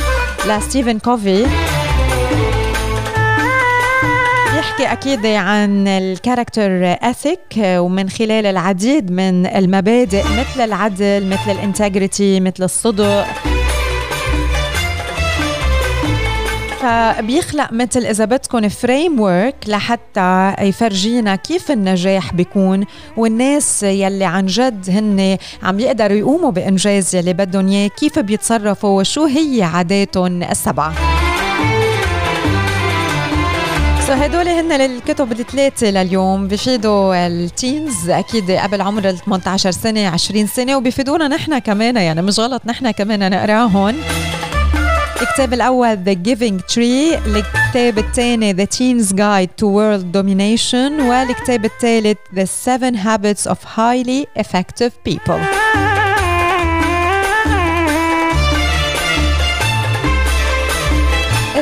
لستيفن كوفي. بيحكي أكيد عن ال character ethic ومن خلال العديد من المبادئ مثل العدل مثل ال integrity مثل الصدق. فبيخلق مثل إذا بدكم framework لحتى يفرجينا كيف النجاح بيكون والناس يلي عن جد هن عم يقدروا يقوموا بإنجاز يلي بدهم إياه كيف بيتصرفوا وشو هي عاداتهم السبعة. هدول هن الكتب الثلاثة لليوم؟ بفيدوا التينز أكيد قبل عمر ال 18 سنة 20 سنة وبيفيدونا نحن كمان يعني مش غلط نحن كمان نقراهم. الكتاب الأول The Giving Tree الكتاب الثاني The Teen's Guide to World Domination والكتاب الثالث The Seven Habits of Highly Effective People.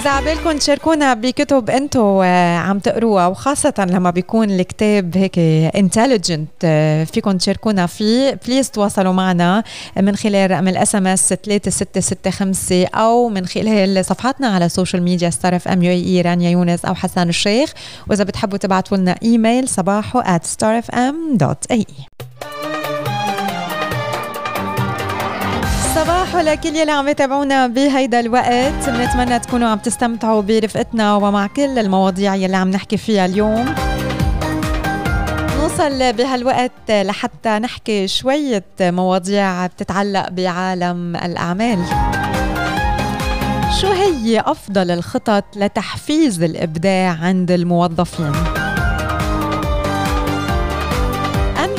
إذا عبالكم تشاركونا بكتب أنتم آه، عم تقروها وخاصة لما بيكون الكتاب هيك intelligent آه، فيكم تشاركونا. فيه please تواصلوا معنا من خلال رقم ال SMS 3665 أو من خلال صفحاتنا على ال social media Star FM UAE رانيا يونس أو حسان الشيخ. وإذا بتحبوا تبعتوا لنا ايميل صباحو at starfm.ae صباح لكل يلي عم يتابعونا بهيدا الوقت بنتمنى تكونوا عم تستمتعوا برفقتنا ومع كل المواضيع يلي عم نحكي فيها اليوم نوصل بهالوقت لحتى نحكي شوية مواضيع بتتعلق بعالم الأعمال شو هي أفضل الخطط لتحفيز الإبداع عند الموظفين؟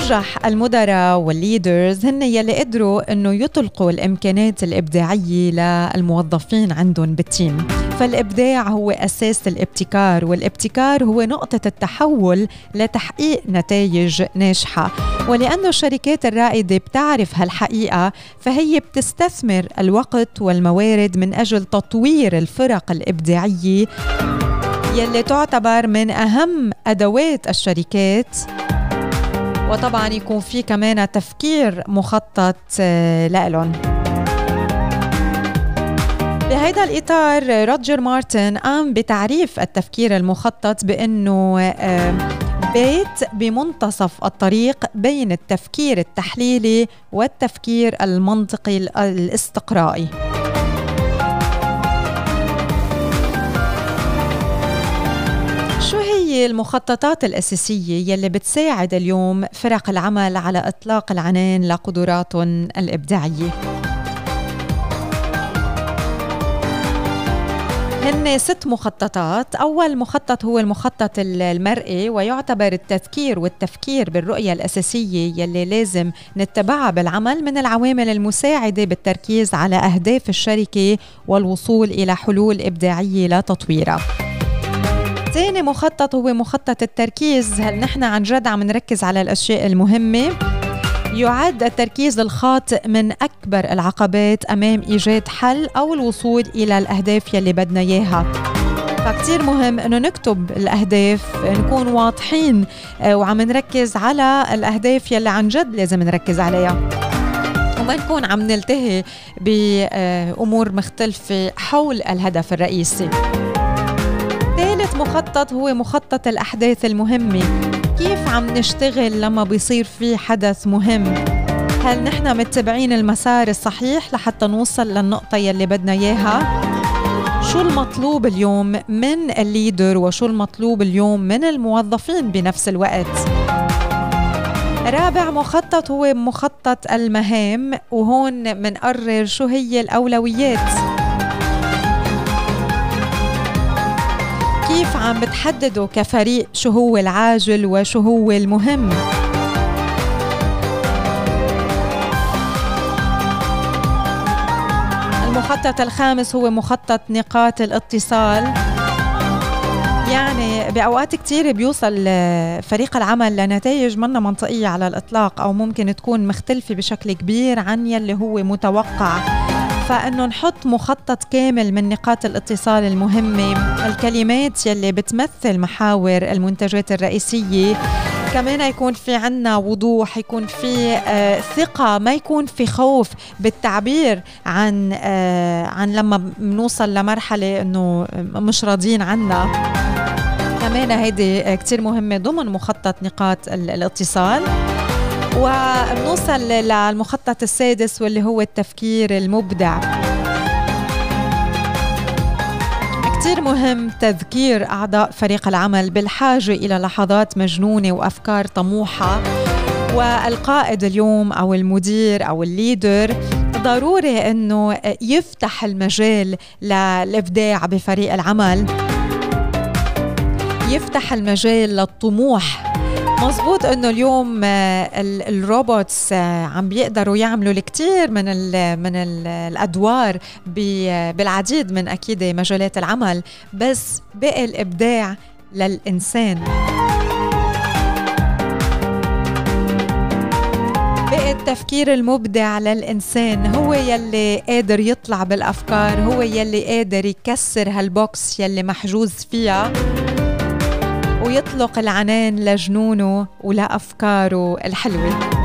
أنجح المدراء وال leaders هن يلي قدروا أنه يطلقوا الإمكانات الإبداعية للموظفين عندهم بال team. فالإبداع هو أساس الابتكار والابتكار هو نقطة التحول لتحقيق نتائج ناجحة. ولأنه الشركات الرائدة بتعرف هالحقيقة فهي بتستثمر الوقت والموارد من أجل تطوير الفرق الإبداعية يلي تعتبر من أهم أدوات الشركات. وطبعا يكون في كمان تفكير مخطط آه، لإلهم. بهيدا الإطار روجر مارتن قام بتعريف التفكير المخطط بأنه آه، بيت بمنتصف الطريق بين التفكير التحليلي والتفكير المنطقي الاستقرائي. المخططات الأساسية يلي بتساعد اليوم فرق العمل على إطلاق العنان لقدراتهم الإبداعية. هن ست مخططات. أول مخطط هو المخطط المرئي ويعتبر التذكير والتفكير بالرؤية الأساسية يلي لازم نتبعها بالعمل من العوامل المساعدة بالتركيز على أهداف الشركة والوصول إلى حلول إبداعية لتطويرها ثاني مخطط هو مخطط التركيز. هل نحن عن جد عم نركز على الأشياء المهمة؟ يعد التركيز الخاطئ من أكبر العقبات أمام إيجاد حل أو الوصول إلى الأهداف يلي بدنا إياها. فكتير مهم إنه نكتب الأهداف نكون واضحين آه، وعم نركز على الأهداف يلي عن جد لازم نركز عليها. وما نكون عم نلتهي بأمور مختلفة حول الهدف الرئيسي. ثالث مخطط هو مخطط الأحداث المهمة كيف عم نشتغل لما بيصير في حدث مهم هل نحن متبعين المسار الصحيح لحتى نوصل للنقطة يلي بدنا إياها؟ شو المطلوب اليوم من الليدر وشو المطلوب اليوم من الموظفين بنفس الوقت؟ رابع مخطط هو مخطط المهام وهون منقرر شو هي الأولويات كيف عم بتحددوا كفريق شو هو العاجل وشو هو المهم؟ المخطط الخامس هو مخطط نقاط الاتصال. يعني بأوقات كتير بيوصل فريق العمل لنتائج منا منطقية على الإطلاق أو ممكن تكون مختلفة بشكل كبير عن يلي هو متوقع. فإنه نحط مخطط كامل من نقاط الاتصال المهمة الكلمات يلي بتمثل محاور المنتجات الرئيسية. كمان يكون في عنا وضوح يكون في آه ثقة ما يكون في خوف بالتعبير عن آه عن لما بنوصل لمرحلة إنه مش راضيين عنا. كمان هيدي كتير مهمة ضمن مخطط نقاط الاتصال. وبنوصل للمخطط السادس واللي هو التفكير المبدع. كتير مهم تذكير أعضاء فريق العمل بالحاجة إلى لحظات مجنونة وأفكار طموحة. والقائد اليوم أو المدير أو ال leader ضروري أنه يفتح المجال للإبداع بفريق العمل. يفتح المجال للطموح. مزبوط إنه اليوم آه، ال robots آه، عم بيقدروا يعملوا الكثير من ال من ال الأدوار بالعديد من أكيد مجالات العمل بس بقي الإبداع للإنسان. بقي التفكير المبدع للإنسان هو يلي قادر يطلع بالأفكار هو يلي قادر يكسر هالبوكس يلي محجوز فيها. ويطلق العنان لجنونه ولأفكاره الحلوة.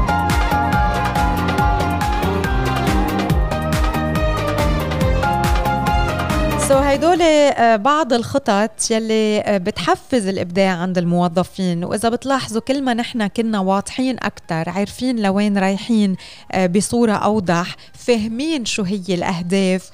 هيدول آه، بعض الخطط يلي آه، بتحفز الإبداع عند الموظفين. وإذا بتلاحظوا كل ما نحن كنا واضحين أكثر عارفين لوين رايحين آه، بصورة أوضح فاهمين شو هي الأهداف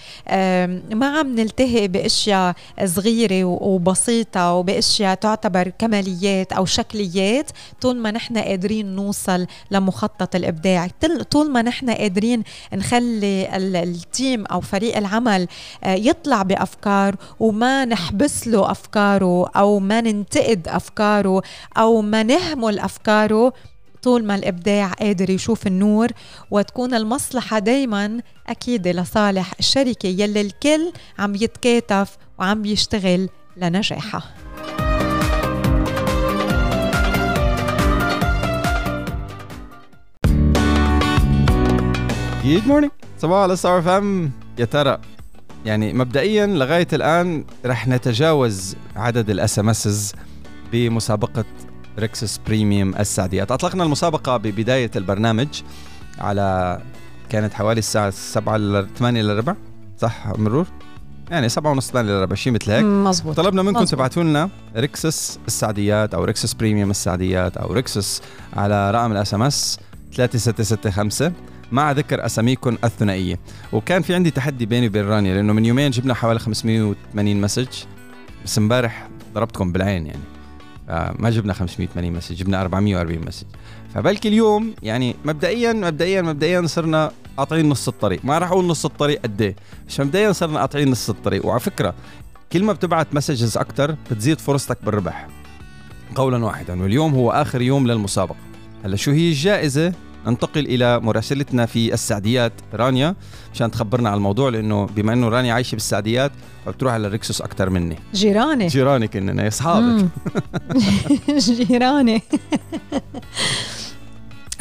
ما عم نلتهي بأشياء صغيرة وبسيطة وبأشياء تعتبر كماليات أو شكليات طول ما نحن قادرين نوصل لمخطط الإبداع. طول ما نحن قادرين نخلي التيم أو فريق العمل يطلع بأفكار وما نحبس له أفكاره أو ما ننتقد أفكاره أو ما نهمل أفكاره طول ما الإبداع قادر يشوف النور وتكون المصلحة دائما أكيد لصالح الشركة يلي الكل عم يتكاتف وعم يشتغل لنجاحها. good morning صباحو على Star FM يا ترى يعني مبدئيا لغاية الآن رح نتجاوز عدد ال SMS بمسابقة Rixos Premium السعديات اطلقنا المسابقة ببداية البرنامج على كانت حوالي الساعة 7 ل 8 الا ربع صح مرور؟ يعني 7 ونص 8 الا ربع شيء مثل هيك مزبوط طلبنا منكم تبعتوا لنا Rixos السعديات أو Rixos Premium السعديات أو Rixos على رقم ال SMS 3665 مع ذكر اساميكم الثنائية. وكان في عندي تحدي بيني وبين رانيا لأنه من يومين جبنا حوالي 580 message. بس امبارح ضربتكم بالعين يعني. آه ما جبنا 580 message جبنا 440 message. فبلكي اليوم يعني مبدئيا مبدئيا مبدئيا صرنا قاطعين نص الطريق. ما راح أقول نص الطريق قد إيه بس مبدئيا صرنا قاطعين نص الطريق. وعلى فكرة كل ما بتبعت messages أكثر بتزيد فرصتك بالربح. قولا واحدا واليوم هو آخر يوم للمسابقة. هلأ شو هي الجائزة؟ ننتقل إلى مراسلتنا في السعديات. رانيا مشان تخبرنا على الموضوع لأنه بما إنه رانيا عايشة بالسعديات فبتروح على ال Rixos أكثر مني. جيراني. جيراني كنا أصحابك. جيراني.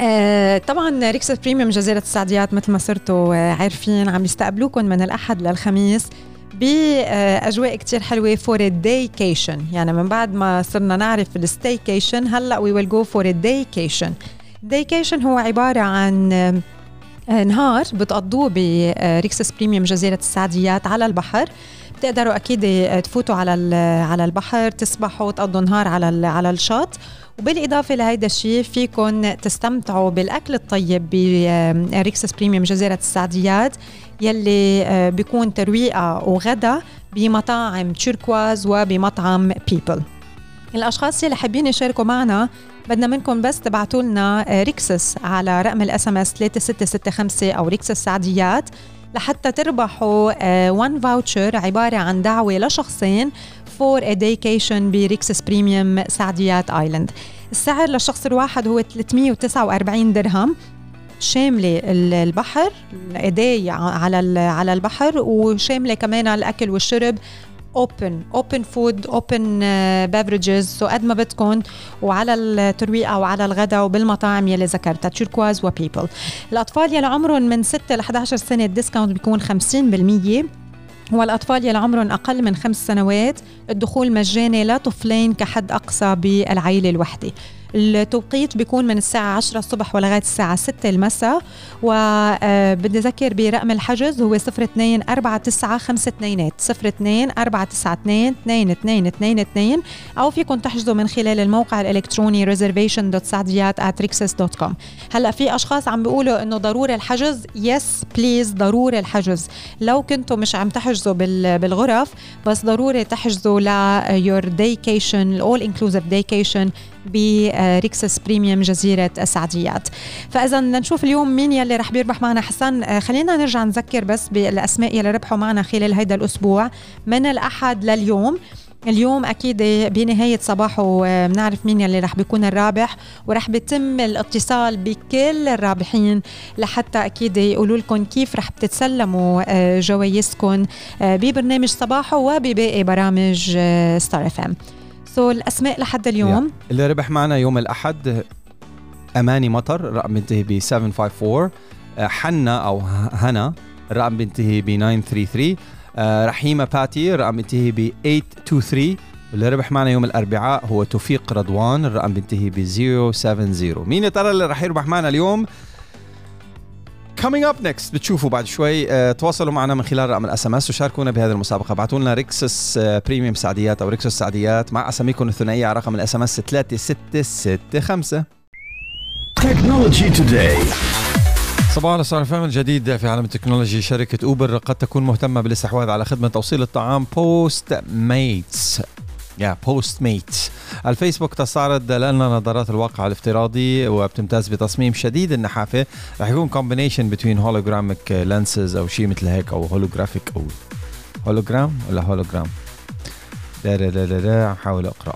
آه طبعا Rixos Premium جزيرة السعديات مثل ما صرتوا آه، عارفين عم يستقبلوكم من الأحد للخميس باجواء كتير حلوة for daycation يعني من بعد ما صرنا نعرف ال staycation هلأ we will go for daycation daycation هو عبارة عن آه، نهار بتقضوه ب Rixos Premium جزيرة السعديات على البحر. بتقدروا أكيد آه، تفوتوا على على البحر تسبحوا وتقضوا نهار على على الشاط وبالإضافة لهيدا الشيء فيكم تستمتعوا بالأكل الطيب ب Rixos Premium جزيرة السعديات يلي آه، بيكون ترويقة وغدا بمطاعم Turquoise وبمطعم People الأشخاص اللي حابين يشاركوا معنا بدنا منكم بس تبعتوا لنا Rixos على رقم ال SMS 3665 أو Rixos سعديات لحتى تربحوا 1 voucher عبارة عن دعوة لشخصين for a daycation ب Rixos Premium سعديات island السعر للشخص الواحد هو 349 درهم. شاملة البحر ال day على على البحر وشاملة كمان الأكل والشرب open open food open beverages so قد ما بدكم وعلى الترويقه وعلى الغداء وبالمطاعم يلي ذكرتها. Turquoise و People الأطفال يلي عمرهم من 6 ل 11 سنة ال discount بيكون 50% والأطفال يلي عمرهم أقل من خمس سنوات الدخول مجاني لطفلين كحد أقصى بالعائلة الوحدة. التوقيت بيكون من الساعة 10 الصبح ولغاية الساعة 6 المساء. وبدي أذكر برقم الحجز هو 02 49 52 02 492 2222 أو فيكم تحجزوا من خلال الموقع الإلكتروني reservation.saadiyat@rixos.com هلأ في أشخاص عم بيقولوا إنه ضروري الحجز. yes please ضروري الحجز. لو كنتوا مش عم تحجزوا بالغرف بس ضروري تحجزوا ل your daycation ال all inclusive daycation ب Rixos Premium جزيرة السعديات. فإذا نشوف اليوم مين يلي رح بيربح معنا. حسن آه، خلينا نرجع نذكر بس بالأسماء يلي ربحوا معنا خلال هيدا الأسبوع. من الأحد لليوم اليوم أكيد بنهاية صباحو آه، بنعرف مين يلي رح بيكون الرابح ورح بيتم الاتصال بكل الرابحين لحتى أكيد يقولوا لكم كيف رح بتتسلموا آه، جوائزكم ببرنامج صباحو وبباقي برامج Star FM so الأسماء لحد اليوم. Yeah. اللي ربح معنا يوم الأحد أماني مطر رقم بينتهي ب 754 آه، حنا أو هنا الرقم بينتهي ب 933 آه، رحيمة باتي الرقم بينتهي ب 823 اللي ربح معنا يوم الأربعاء هو توفيق رضوان الرقم بينتهي ب 070 مين يا ترى اللي رح يربح معنا اليوم؟ Coming up next بتشوفوا بعد شوي. uh, تواصلوا معنا من خلال رقم ال SMS وشاركونا بهذه المسابقة. ابعتوا لنا Rixos Premium سعديات أو Rixos سعديات مع أساميكم الثنائية على رقم ال SMS 3665 technology today صباح الخير أهم الجديد في عالم التكنولوجي شركة أوبر قد تكون مهتمة بالاستحواذ على خدمة توصيل الطعام Postmates يا Postmate الفيسبوك تستعرض لنا نظارات الواقع الافتراضي وبتمتاز بتصميم شديد النحافة. رح يكون combination بين hologramic lenses أو شيء مثل هيك أو holographic أو هولوجرام ولا هولوجرام لا لا لا لا, لا حاول أقرأ.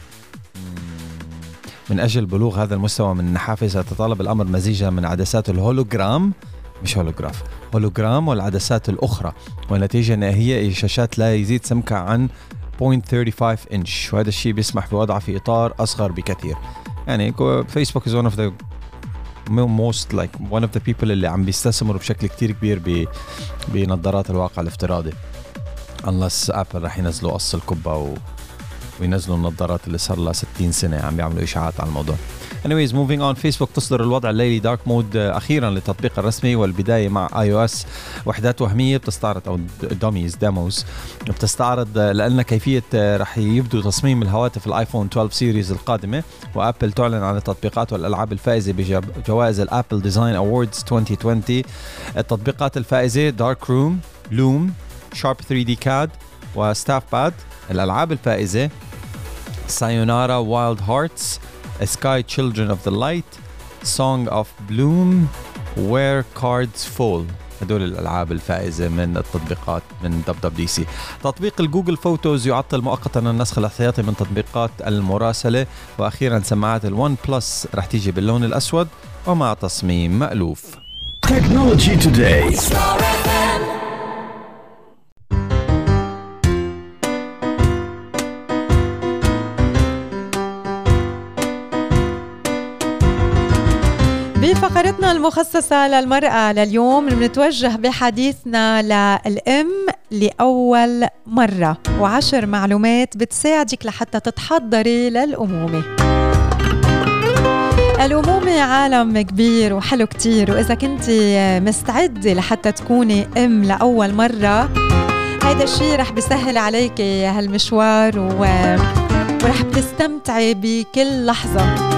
من أجل بلوغ هذا المستوى من النحافة سيتطلب الأمر مزيجا من عدسات الهولوجرام مش holograph hologram والعدسات الأخرى. والنتيجة النهائية شاشات لا يزيد سمكها عن 0.35 انش وهذا الشيء بيسمح بوضعها في إطار أصغر بكثير. يعني فيسبوك is one of the most like one of the people اللي عم بيستثمروا بشكل كتير كبير بنظارات الواقع الافتراضي. Unless ابل رح ينزلوا قص الكبه و وينزلوا النظارات اللي صار لها 60 سنة عم بيعملوا إشاعات على الموضوع. Anyways moving on. فيسبوك تصدر الوضع الليلي dark mode أخيرا للتطبيق الرسمي والبداية مع iOS وحدات وهمية بتستعرض أو dummies demos بتستعرض لنا كيفية رح يبدو تصميم الهواتف الآيفون 12 series القادمة. وآبل تعلن عن التطبيقات والألعاب الفائزة بجوائز ال Apple Design Awards 2020 التطبيقات الفائزة Darkroom Looom Shapr 3D CAD و StaffPad الألعاب الفائزة Sayonara Wild Hearts Sky Children of the Light Song of Bloom Where Cards Fall. هدول الألعاب الفائزة من التطبيقات من WWDC تطبيق ال Google Photos يعطل مؤقتا النسخ الاحتياطي من تطبيقات المراسلة. وأخيرا سماعات ال OnePlus رح تيجي باللون الأسود ومع تصميم مألوف. Technology Today. بفقرتنا المخصصة للمرأة لليوم بنتوجه بحديثنا للأم لأول مرة. وعشر معلومات بتساعدك لحتى تتحضري للأمومة. الأمومة عالم كبير وحلو كتير. وإذا كنت مستعدة لحتى تكوني أم لأول مرة هيدا الشيء رح بيسهل عليك هالمشوار و... ورح بتستمتعي بكل لحظة.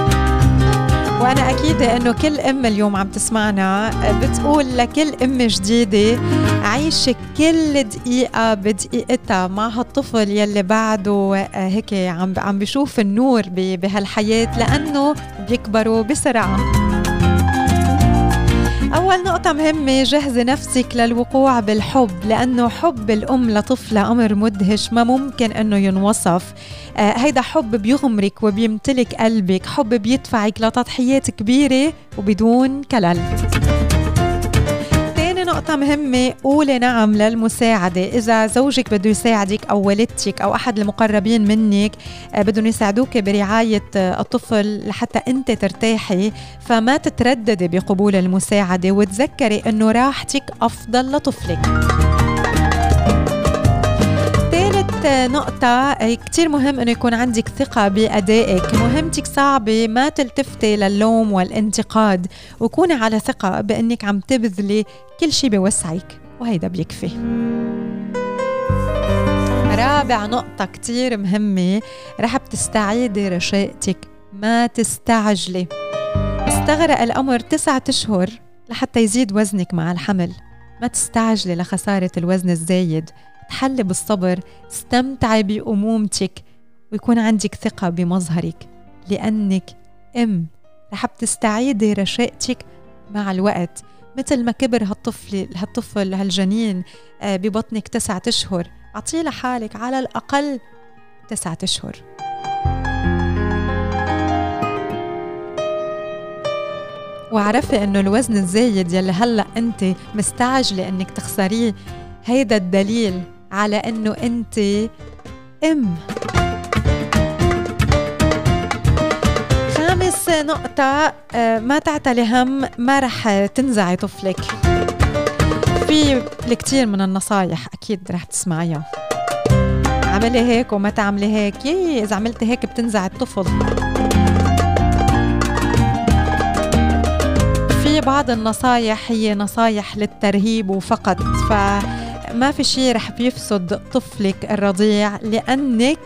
وأنا أكيدة إنه كل أم اليوم عم تسمعنا بتقول لكل أم جديدة عيشي كل دقيقة بدقيقتها مع هالطفل يلي بعده هيك عم عم بيشوف النور بهالحياة لأنه بيكبروا بسرعة. أول نقطة مهمة جهزي نفسك للوقوع بالحب لأنه حب الأم لطفلة أمر مدهش ما ممكن أنه ينوصف. آه هيدا حب بيغمرك وبيمتلك قلبك حب بيدفعك لتضحيات كبيرة وبدون كلل. نقطة مهمة قولي نعم للمساعدة. إذا زوجك بده يساعدك أو والدتك أو أحد المقربين منك آه، بدهم يساعدوك برعاية آه، الطفل لحتى أنت ترتاحي فما تترددي بقبول المساعدة وتذكري أنه راحتك أفضل لطفلك. نقطة كتير مهم إنه يكون عندك ثقة بأدائك. مهمتك صعبة ما تلتفتي للوم والانتقاد وكوني على ثقة بأنك عم تبذلي كل شي بوسعك وهيدا بيكفي. رابع نقطة كتير مهمة رح بتستعيدي رشاقتك ما تستعجلي. استغرق الأمر تسعة أشهر لحتى يزيد وزنك مع الحمل. ما تستعجلي لخسارة الوزن الزايد. تحلي بالصبر استمتعي بأمومتك ويكون عندك ثقة بمظهرك لأنك أم. رح بتستعيدي رشاقتك مع الوقت. مثل ما كبر هالطفل هالطفل هالجنين آه، ببطنك تسعة أشهر. أعطيه لحالك على الأقل تسعة أشهر. وعرفي إنه الوزن الزايد يلي هلأ أنت مستعجله انك تخسريه هيدا الدليل. على إنه أنت أم. خامس نقطة آه، ما تعتلي هم ما رح تنزعي طفلك. في الكثير من النصايح أكيد رح تسمعيها. عملي هيك وما تعملي هيك. يي إذا عملتي هيك بتنزعي الطفل. في بعض النصايح هي نصايح للترهيب وفقط ف ما في شيء رح بيفسد طفلك الرضيع لأنك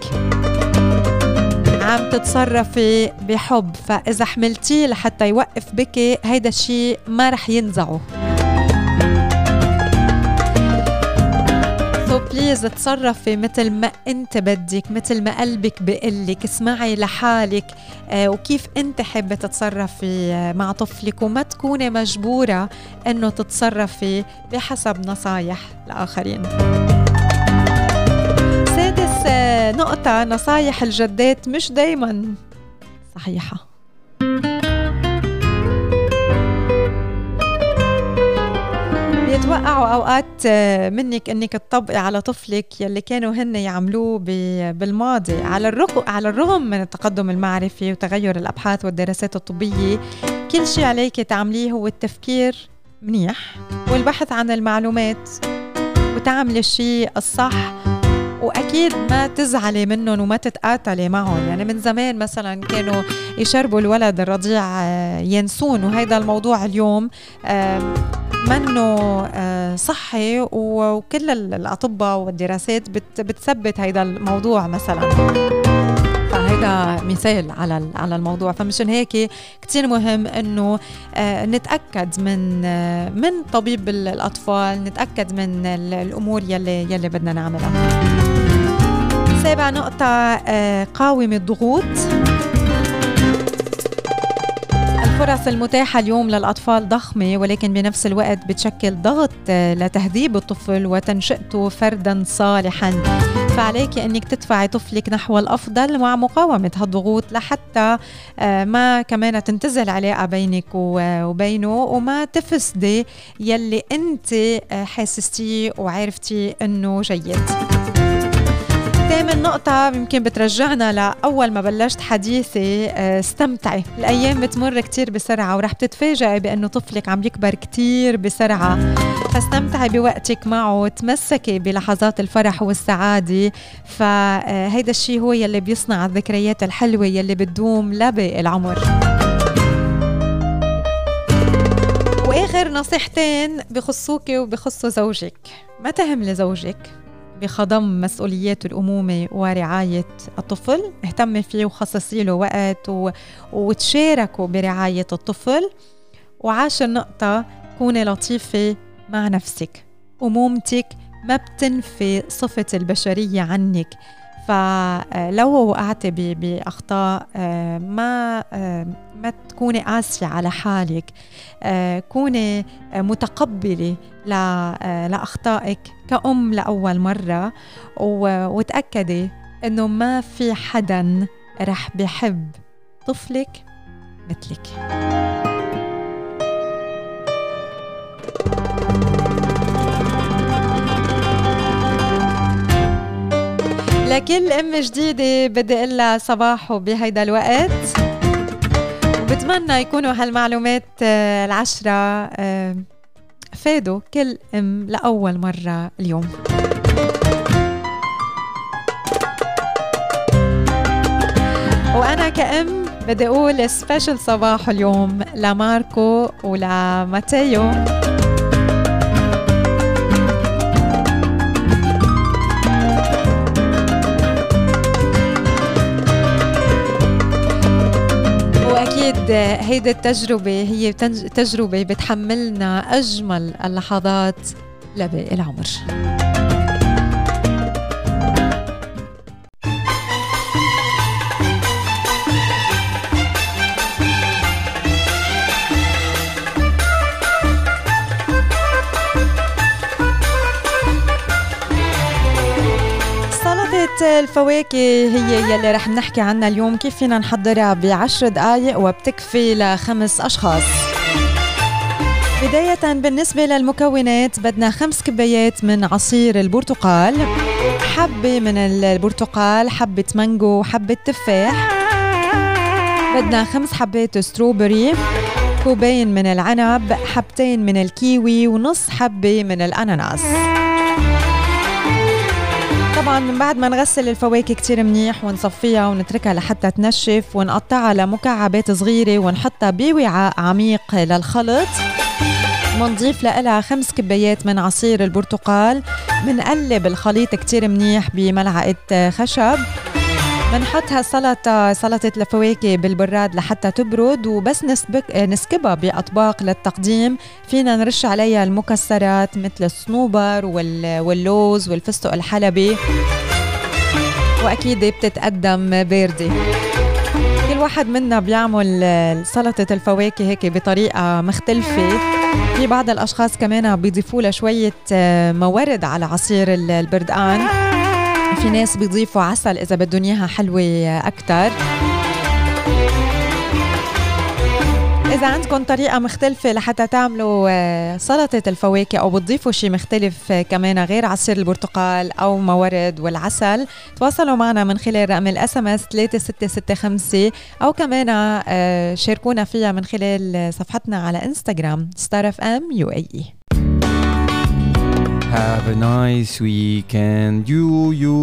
عم تتصرفي بحب. فإذا حملتيه لحتى يوقف بكي هيدا الشيء ما رح ينزعه. بليز تصرفي مثل ما انت بدك مثل ما قلبك بقلك اسمعي لحالك آه وكيف انت حابة تتصرفي آه مع طفلك وما تكوني مجبورة إنه تتصرفي بحسب نصايح الآخرين. سادس آه نقطة نصايح الجدات مش دايما صحيحة. بيتوقعوا أوقات آه، منك إنك تطبقي على طفلك يلي كانوا هن يعملوه بالماضي. على الرغم على الرغم من التقدم المعرفي وتغير الأبحاث والدراسات الطبية كل شيء عليك تعمليه هو التفكير منيح والبحث عن المعلومات وتعملي الشيء الصح وأكيد ما تزعلي منهم وما تتقاتلي معهم. يعني من زمان مثلا كانوا يشربوا الولد الرضيع آه، ينسون وهيدا الموضوع اليوم منه آه، صحي وكل الأطباء والدراسات بتثبت هيدا الموضوع مثلا. فهيدا مثال على على الموضوع. فمشان هيك كثير مهم إنه آه، نتأكد من آه، من طبيب الأطفال نتأكد من الأمور يلي يلي بدنا نعملها. سابع نقطة قاوم الضغوط. الفرص المتاحة اليوم للأطفال ضخمة ولكن بنفس الوقت بتشكل ضغط آه، لتهذيب الطفل وتنشئته فردا صالحا. فعليك أنك تدفعي طفلك نحو الأفضل مع مقاومة هالضغوط لحتى آه، ما كمان تنتزع العلاقة بينك وبينه وما تفسدي يلي أنت آه، حاسستيه وعرفتي أنه جيد. ثامن نقطة يمكن بترجعنا لأول ما بلشت حديثي آه، استمتعي. الأيام بتمر كتير بسرعة ورح تتفاجئي بأنه طفلك عم يكبر كتير بسرعة. فاستمتعي بوقتك معه تمسكي بلحظات الفرح والسعادة. فهيدا الشيء هو يلي بيصنع الذكريات الحلوة يلي بتدوم لباقي العمر. وآخر نصيحتين بخصوكي وبخصوا زوجك. ما تهملي زوجك بخضم مسؤوليات الأمومة ورعاية الطفل اهتمي فيه وخصصي له وقت و... وتشاركوا برعاية الطفل. وعاشر نقطة كوني لطيفة مع نفسك أمومتك ما بتنفي صفة البشرية عنك. فلو وقعتي بأخطاء آه، ما آه، ما تكوني قاسية على حالك آه، كوني متقبلة لأخطائك كأم لأول مرة وتأكدي إنه ما في حدا رح بحب طفلك مثلك. لكل ام جديدة بدي أقول لها صباحو بهيدا الوقت. وبتمنى يكونوا هالمعلومات آه، العشرة آه، فادوا كل أم لأول مرة اليوم. وأنا كأم بدي أقول سبيشل صباح اليوم لماركو ولماتيو. أكيد هيدي التجربة هي تجربة بتحملنا أجمل اللحظات لباقي العمر. الفواكه هي يلي رح نحكي عنها اليوم. كيف فينا نحضرها بعشر دقايق وبتكفي لخمس أشخاص. بداية بالنسبة للمكونات بدنا خمس كبايات من عصير البرتقال. حبة من البرتقال حبة مانجو حبة تفاح. بدنا خمس حبات strawberry. كوبين من العنب حبتين من الكيوي ونص حبة من الأناناس. طبعا من بعد ما نغسل الفواكه كتير منيح ونصفيها ونتركها لحتى تنشف ونقطعها لمكعبات صغيرة ونحطها بوعاء عميق للخلط. منضيف لها خمس كبايات من عصير البرتقال. منقلب الخليط كتير منيح بملعقة خشب. بنحط هالسلطة سلطة الفواكه بالبراد لحتى تبرد وبس نسبك نسكبها بأطباق للتقديم. فينا نرش عليها المكسرات مثل الصنوبر واللوز والفستق الحلبي. وأكيد بتتقدم باردة كل واحد منا بيعمل سلطة الفواكه هيك بطريقة مختلفة. في بعض الأشخاص كمان بيضيفوا لها شوية موارد على عصير البردقان. في ناس بيضيفوا عسل إذا بدهم إياها حلوة أكثر إذا عندكم طريقة مختلفة لحتى تعملوا آه، سلطة الفواكه أو بتضيفوا شيء مختلف آه، كمان غير عصير البرتقال أو موارد والعسل تواصلوا معنا من خلال رقم ال SMS 3665 أو كمان آه، شاركونا فيها من خلال صفحتنا على إنستغرام Star FM UAE. Have a nice weekend. You you.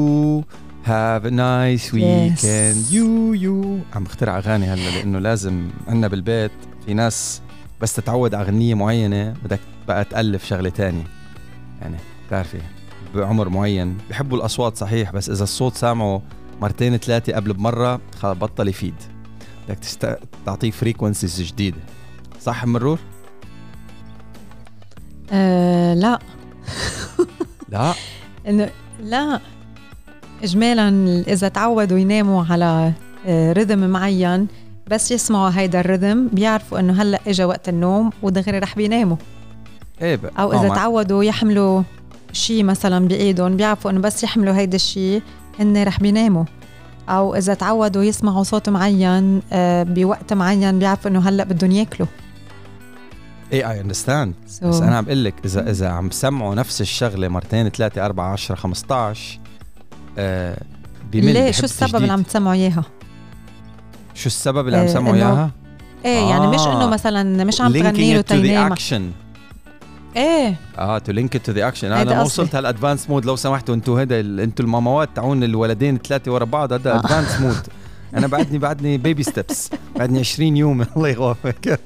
Have a nice weekend. Yes. you you. عم بخترع أغاني هلا لأنه لازم عندنا بالبيت. في ناس بس تتعود على أغنية معينة بدك بقى تألف شغلة تانية. يعني بتعرفي بعمر معين. بحبوا الأصوات صحيح بس إذا الصوت سامعه مرتين ثلاثة قبل بمرة خلص بطل يفيد. بدك تست... تعطيه فريكونسيز جديدة. صح مرور؟ أه لا. لا. إنه لا. اجمالا إذا تعودوا يناموا على رذم آه، معين بس يسمعوا هيدا الرذم بيعرفوا إنه هلأ اجى وقت النوم ودغري رح بيناموا. إيه بقى. أو إذا تعودوا يحملوا شيء مثلا بإيدهم بيعرفوا إنه بس يحملوا هيدا الشيء هن رح بيناموا. أو إذا تعودوا يسمعوا صوت معين آه، بوقت معين بيعرفوا إنه هلأ بدهم ياكلوا. اي اندرستاند so. بس أنا عم بقول لك اذا إذا عم بسمعوا نفس الشغلة مرتين ثلاثة أربعة 10 15 آه بمل ليه شو السبب اللي عم تسمعوا إياها؟ شو السبب اللي عم تسمعوا إياها؟ إيه آه. يعني مش إنه آه. مثلا مش عم تغني له إيه آه to link to the action أنا ما وصلت هال advanced mode لو سمحتوا أنتم هذا أنتم الماماوات تعون الولدين الثلاثه ورا بعض هذا advanced mode أنا بعدني بعدني baby steps بعدني 20 يوم. الله يوفقك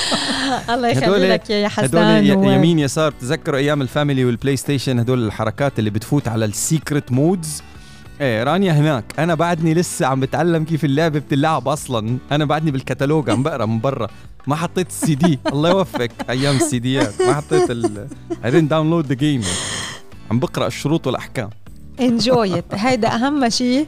الله يخلي لك يا حسان هدول و... يمين يسار تذكروا أيام ال Family وال PlayStation هدول الحركات اللي بتفوت على ال secret modes إيه رانيا هناك. أنا بعدني لسه عم بتعلم كيف اللعبة بتلعب أصلا. أنا بعدني بالكتالوج عم بقرأ من برا. ما حطيت السي دي الله يوفقك أيام السي ديات ما حطيت ال I didn't download the game. عم بقرأ الشروط والأحكام. Enjoy it. هيدا أهم شيء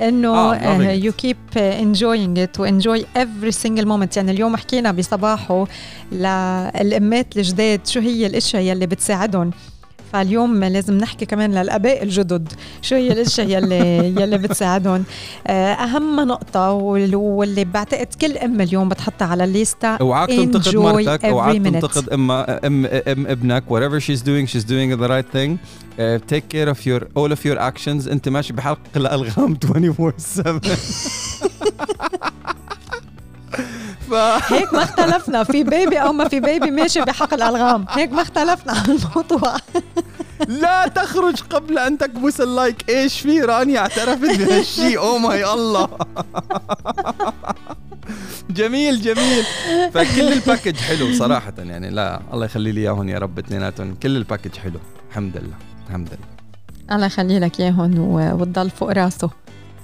إنه you keep enjoying it and enjoy every single moment يعني اليوم حكينا بصباحه للامات الجداد شو هي الأشياء يلي بتساعدهم. فاليوم لازم نحكي كمان للآباء الجدد. شو هي الاشياء يلي يلي بتساعدهم؟ آه، أهم نقطة واللي بعتقد كل ام اليوم بتحطها على الليستا اوعاك تنتقد مرتك اوعاك تنتقد ام ام أم ابنك. Whatever she's doing she's doing the right thing. Uh, take care of your all of your actions. أنت ماشي بحقل الألغام 24 7 ف... هيك ما اختلفنا. في baby أو ما في baby ماشي بحقل الألغام. هيك ما اختلفنا عن الموضوع. لا تخرج قبل أن تكبس ال like. إيش في رانيا اعترفت بهالشيء oh my الله جميل جميل. فكل ال package حلو صراحة. يعني لا الله يخلي لي اياهم يا رب اثنيناتهم. كل ال package حلو. الحمد لله الحمد لله. الله يخلي لك اياهم وتضل فوق راسه.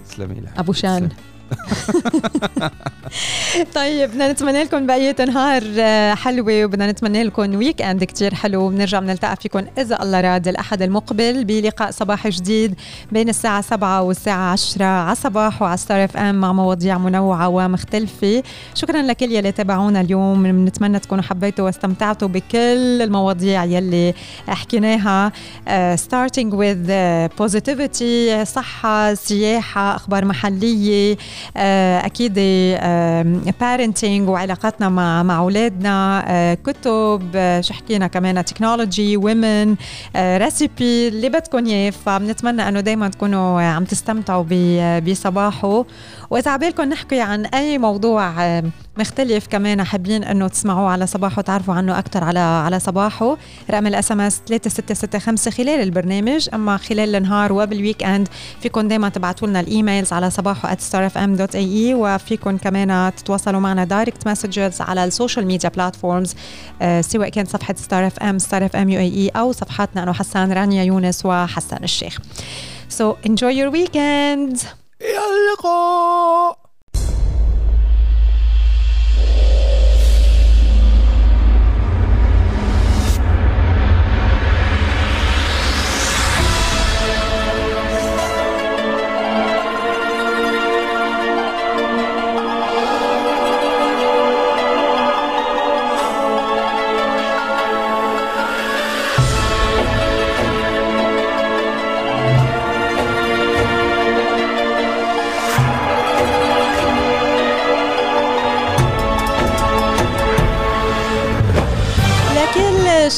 تسلمي لها. أبو شان. طيب بدنا نتمنى لكم بقية نهار آه، حلوة وبدنا نتمنى لكم weekend كتير حلو بنرجع بنلتقى فيكم إذا الله راد الأحد المقبل بلقاء صباحي جديد بين الساعة 7 والساعة 10 على صباحو على Star FM مع مواضيع منوعة ومختلفة. شكرا لكل يلي تابعونا اليوم بنتمنى تكونوا حبيتوا واستمتعتوا بكل المواضيع يلي حكيناها with uh, positivity صحة سياحة أخبار محلية أكيد parenting وعلاقاتنا مع مع أولادنا آه، كتب آه، شو حكينا كمان technology وومن recipe اللي بدكم اياه فبنتمنى أنه دائما تكونوا عم تستمتعوا بصباحو. وإذا عبالكم نحكي عن أي موضوع مختلف كمان حابين إنه تسمعوه على صباحو وتعرفوا عنه أكثر على على صباحو رقم ال SMS 3665 خلال البرنامج أما خلال النهار وبال weekend فيكم دائما تبعتوا لنا ال emails على صباحو starfm.ae وفيكم كمان تتواصلوا معنا direct messages على ال social media platforms سواء كانت صفحة Star FM Star FM UAE أو صفحاتنا أنا حسان رانيا يونس وحسان الشيخ So enjoy your weekend. إلى اللقاء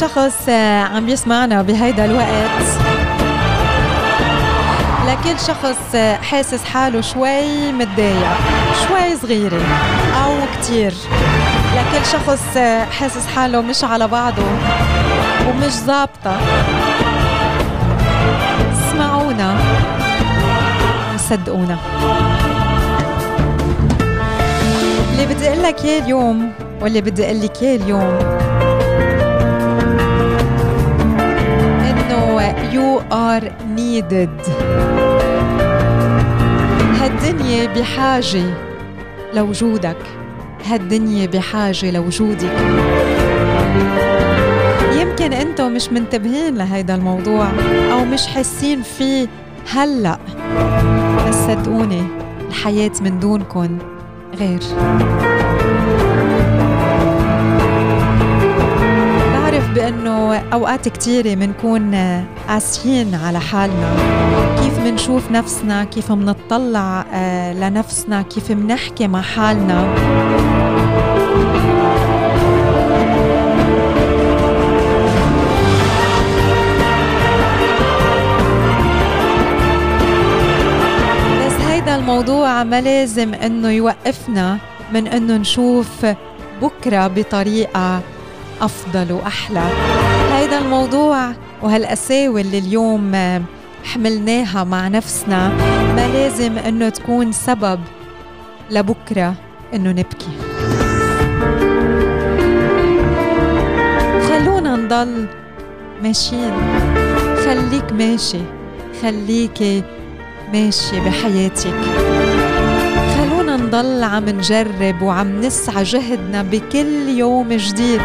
شخص آه، عم يسمعنا بهيدا الوقت. لكل شخص آه، حاسس حاله شوي متضايق شوي صغيرة أو كتير. لكل شخص آه، حاسس حاله مش على بعضه ومش ظابطة. اسمعونا وصدقونا. اللي بدي أقول لك إياه اليوم واللي بدي أقول لك إياه اليوم you are needed. هالدنيا بحاجة لوجودك. هالدنيا بحاجة لوجودك. يمكن أنتم مش منتبهين لهيدا الموضوع أو مش حاسين فيه هلأ. بس صدقوني الحياة من دونكم غير. بأنه أوقات كتيرة بنكون قاسيين على حالنا. كيف منشوف نفسنا؟ كيف منطلع آه، لنفسنا؟ كيف منحكي مع حالنا؟ بس هيدا الموضوع ما لازم إنه يوقفنا من إنه نشوف بكرة بطريقة أفضل وأحلى. هيدا الموضوع وهالقساوة اللي اليوم حملناها مع نفسنا ما لازم إنه تكون سبب لبكرة إنه نبكي. خلونا نضل ماشيين. خليك ماشي. خليكي ماشي بحياتك. نضل عم نجرب وعم نسعى جهدنا بكل يوم جديد.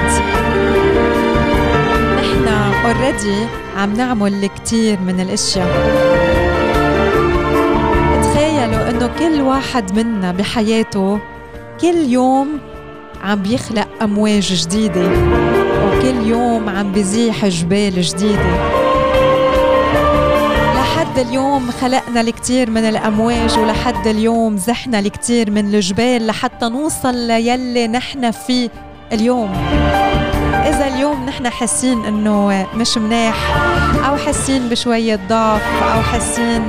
نحن اوريدي عم نعمل الكثير من الأشياء. تخيلوا إنه كل واحد منا بحياته كل يوم عم بيخلق أمواج جديدة وكل يوم عم بزيح جبال جديدة. لحد اليوم خلقنا الكثير من الأمواج ولحد اليوم زحنا الكثير من الجبال لحتى نوصل ليلي نحن فيه اليوم. إذا اليوم نحن حاسين إنه مش مناح أو حاسين بشوية ضعف أو حاسين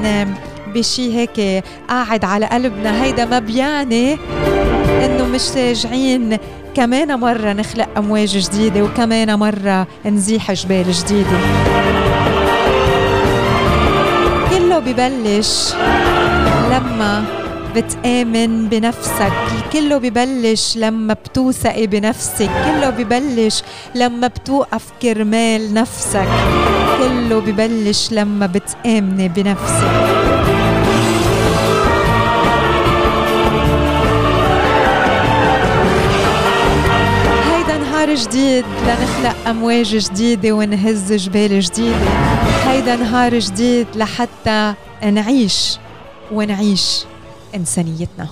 بشي هيك قاعد على قلبنا هيدا ما بيعني إنه مش راجعين كمان مرة نخلق أمواج جديدة وكمان مرة نزيح جبال جديدة. ببلش. لما بتآمن بنفسك كله ببلش لما بتوثقي بنفسك كله ببلش لما بتوقف كرمال نفسك كله ببلش لما بتآمني بنفسك. جديد لنخلق أمواج جديدة ونهز جبال جديدة. هيدا نهار جديد لحتى نعيش ونعيش إنسانيتنا.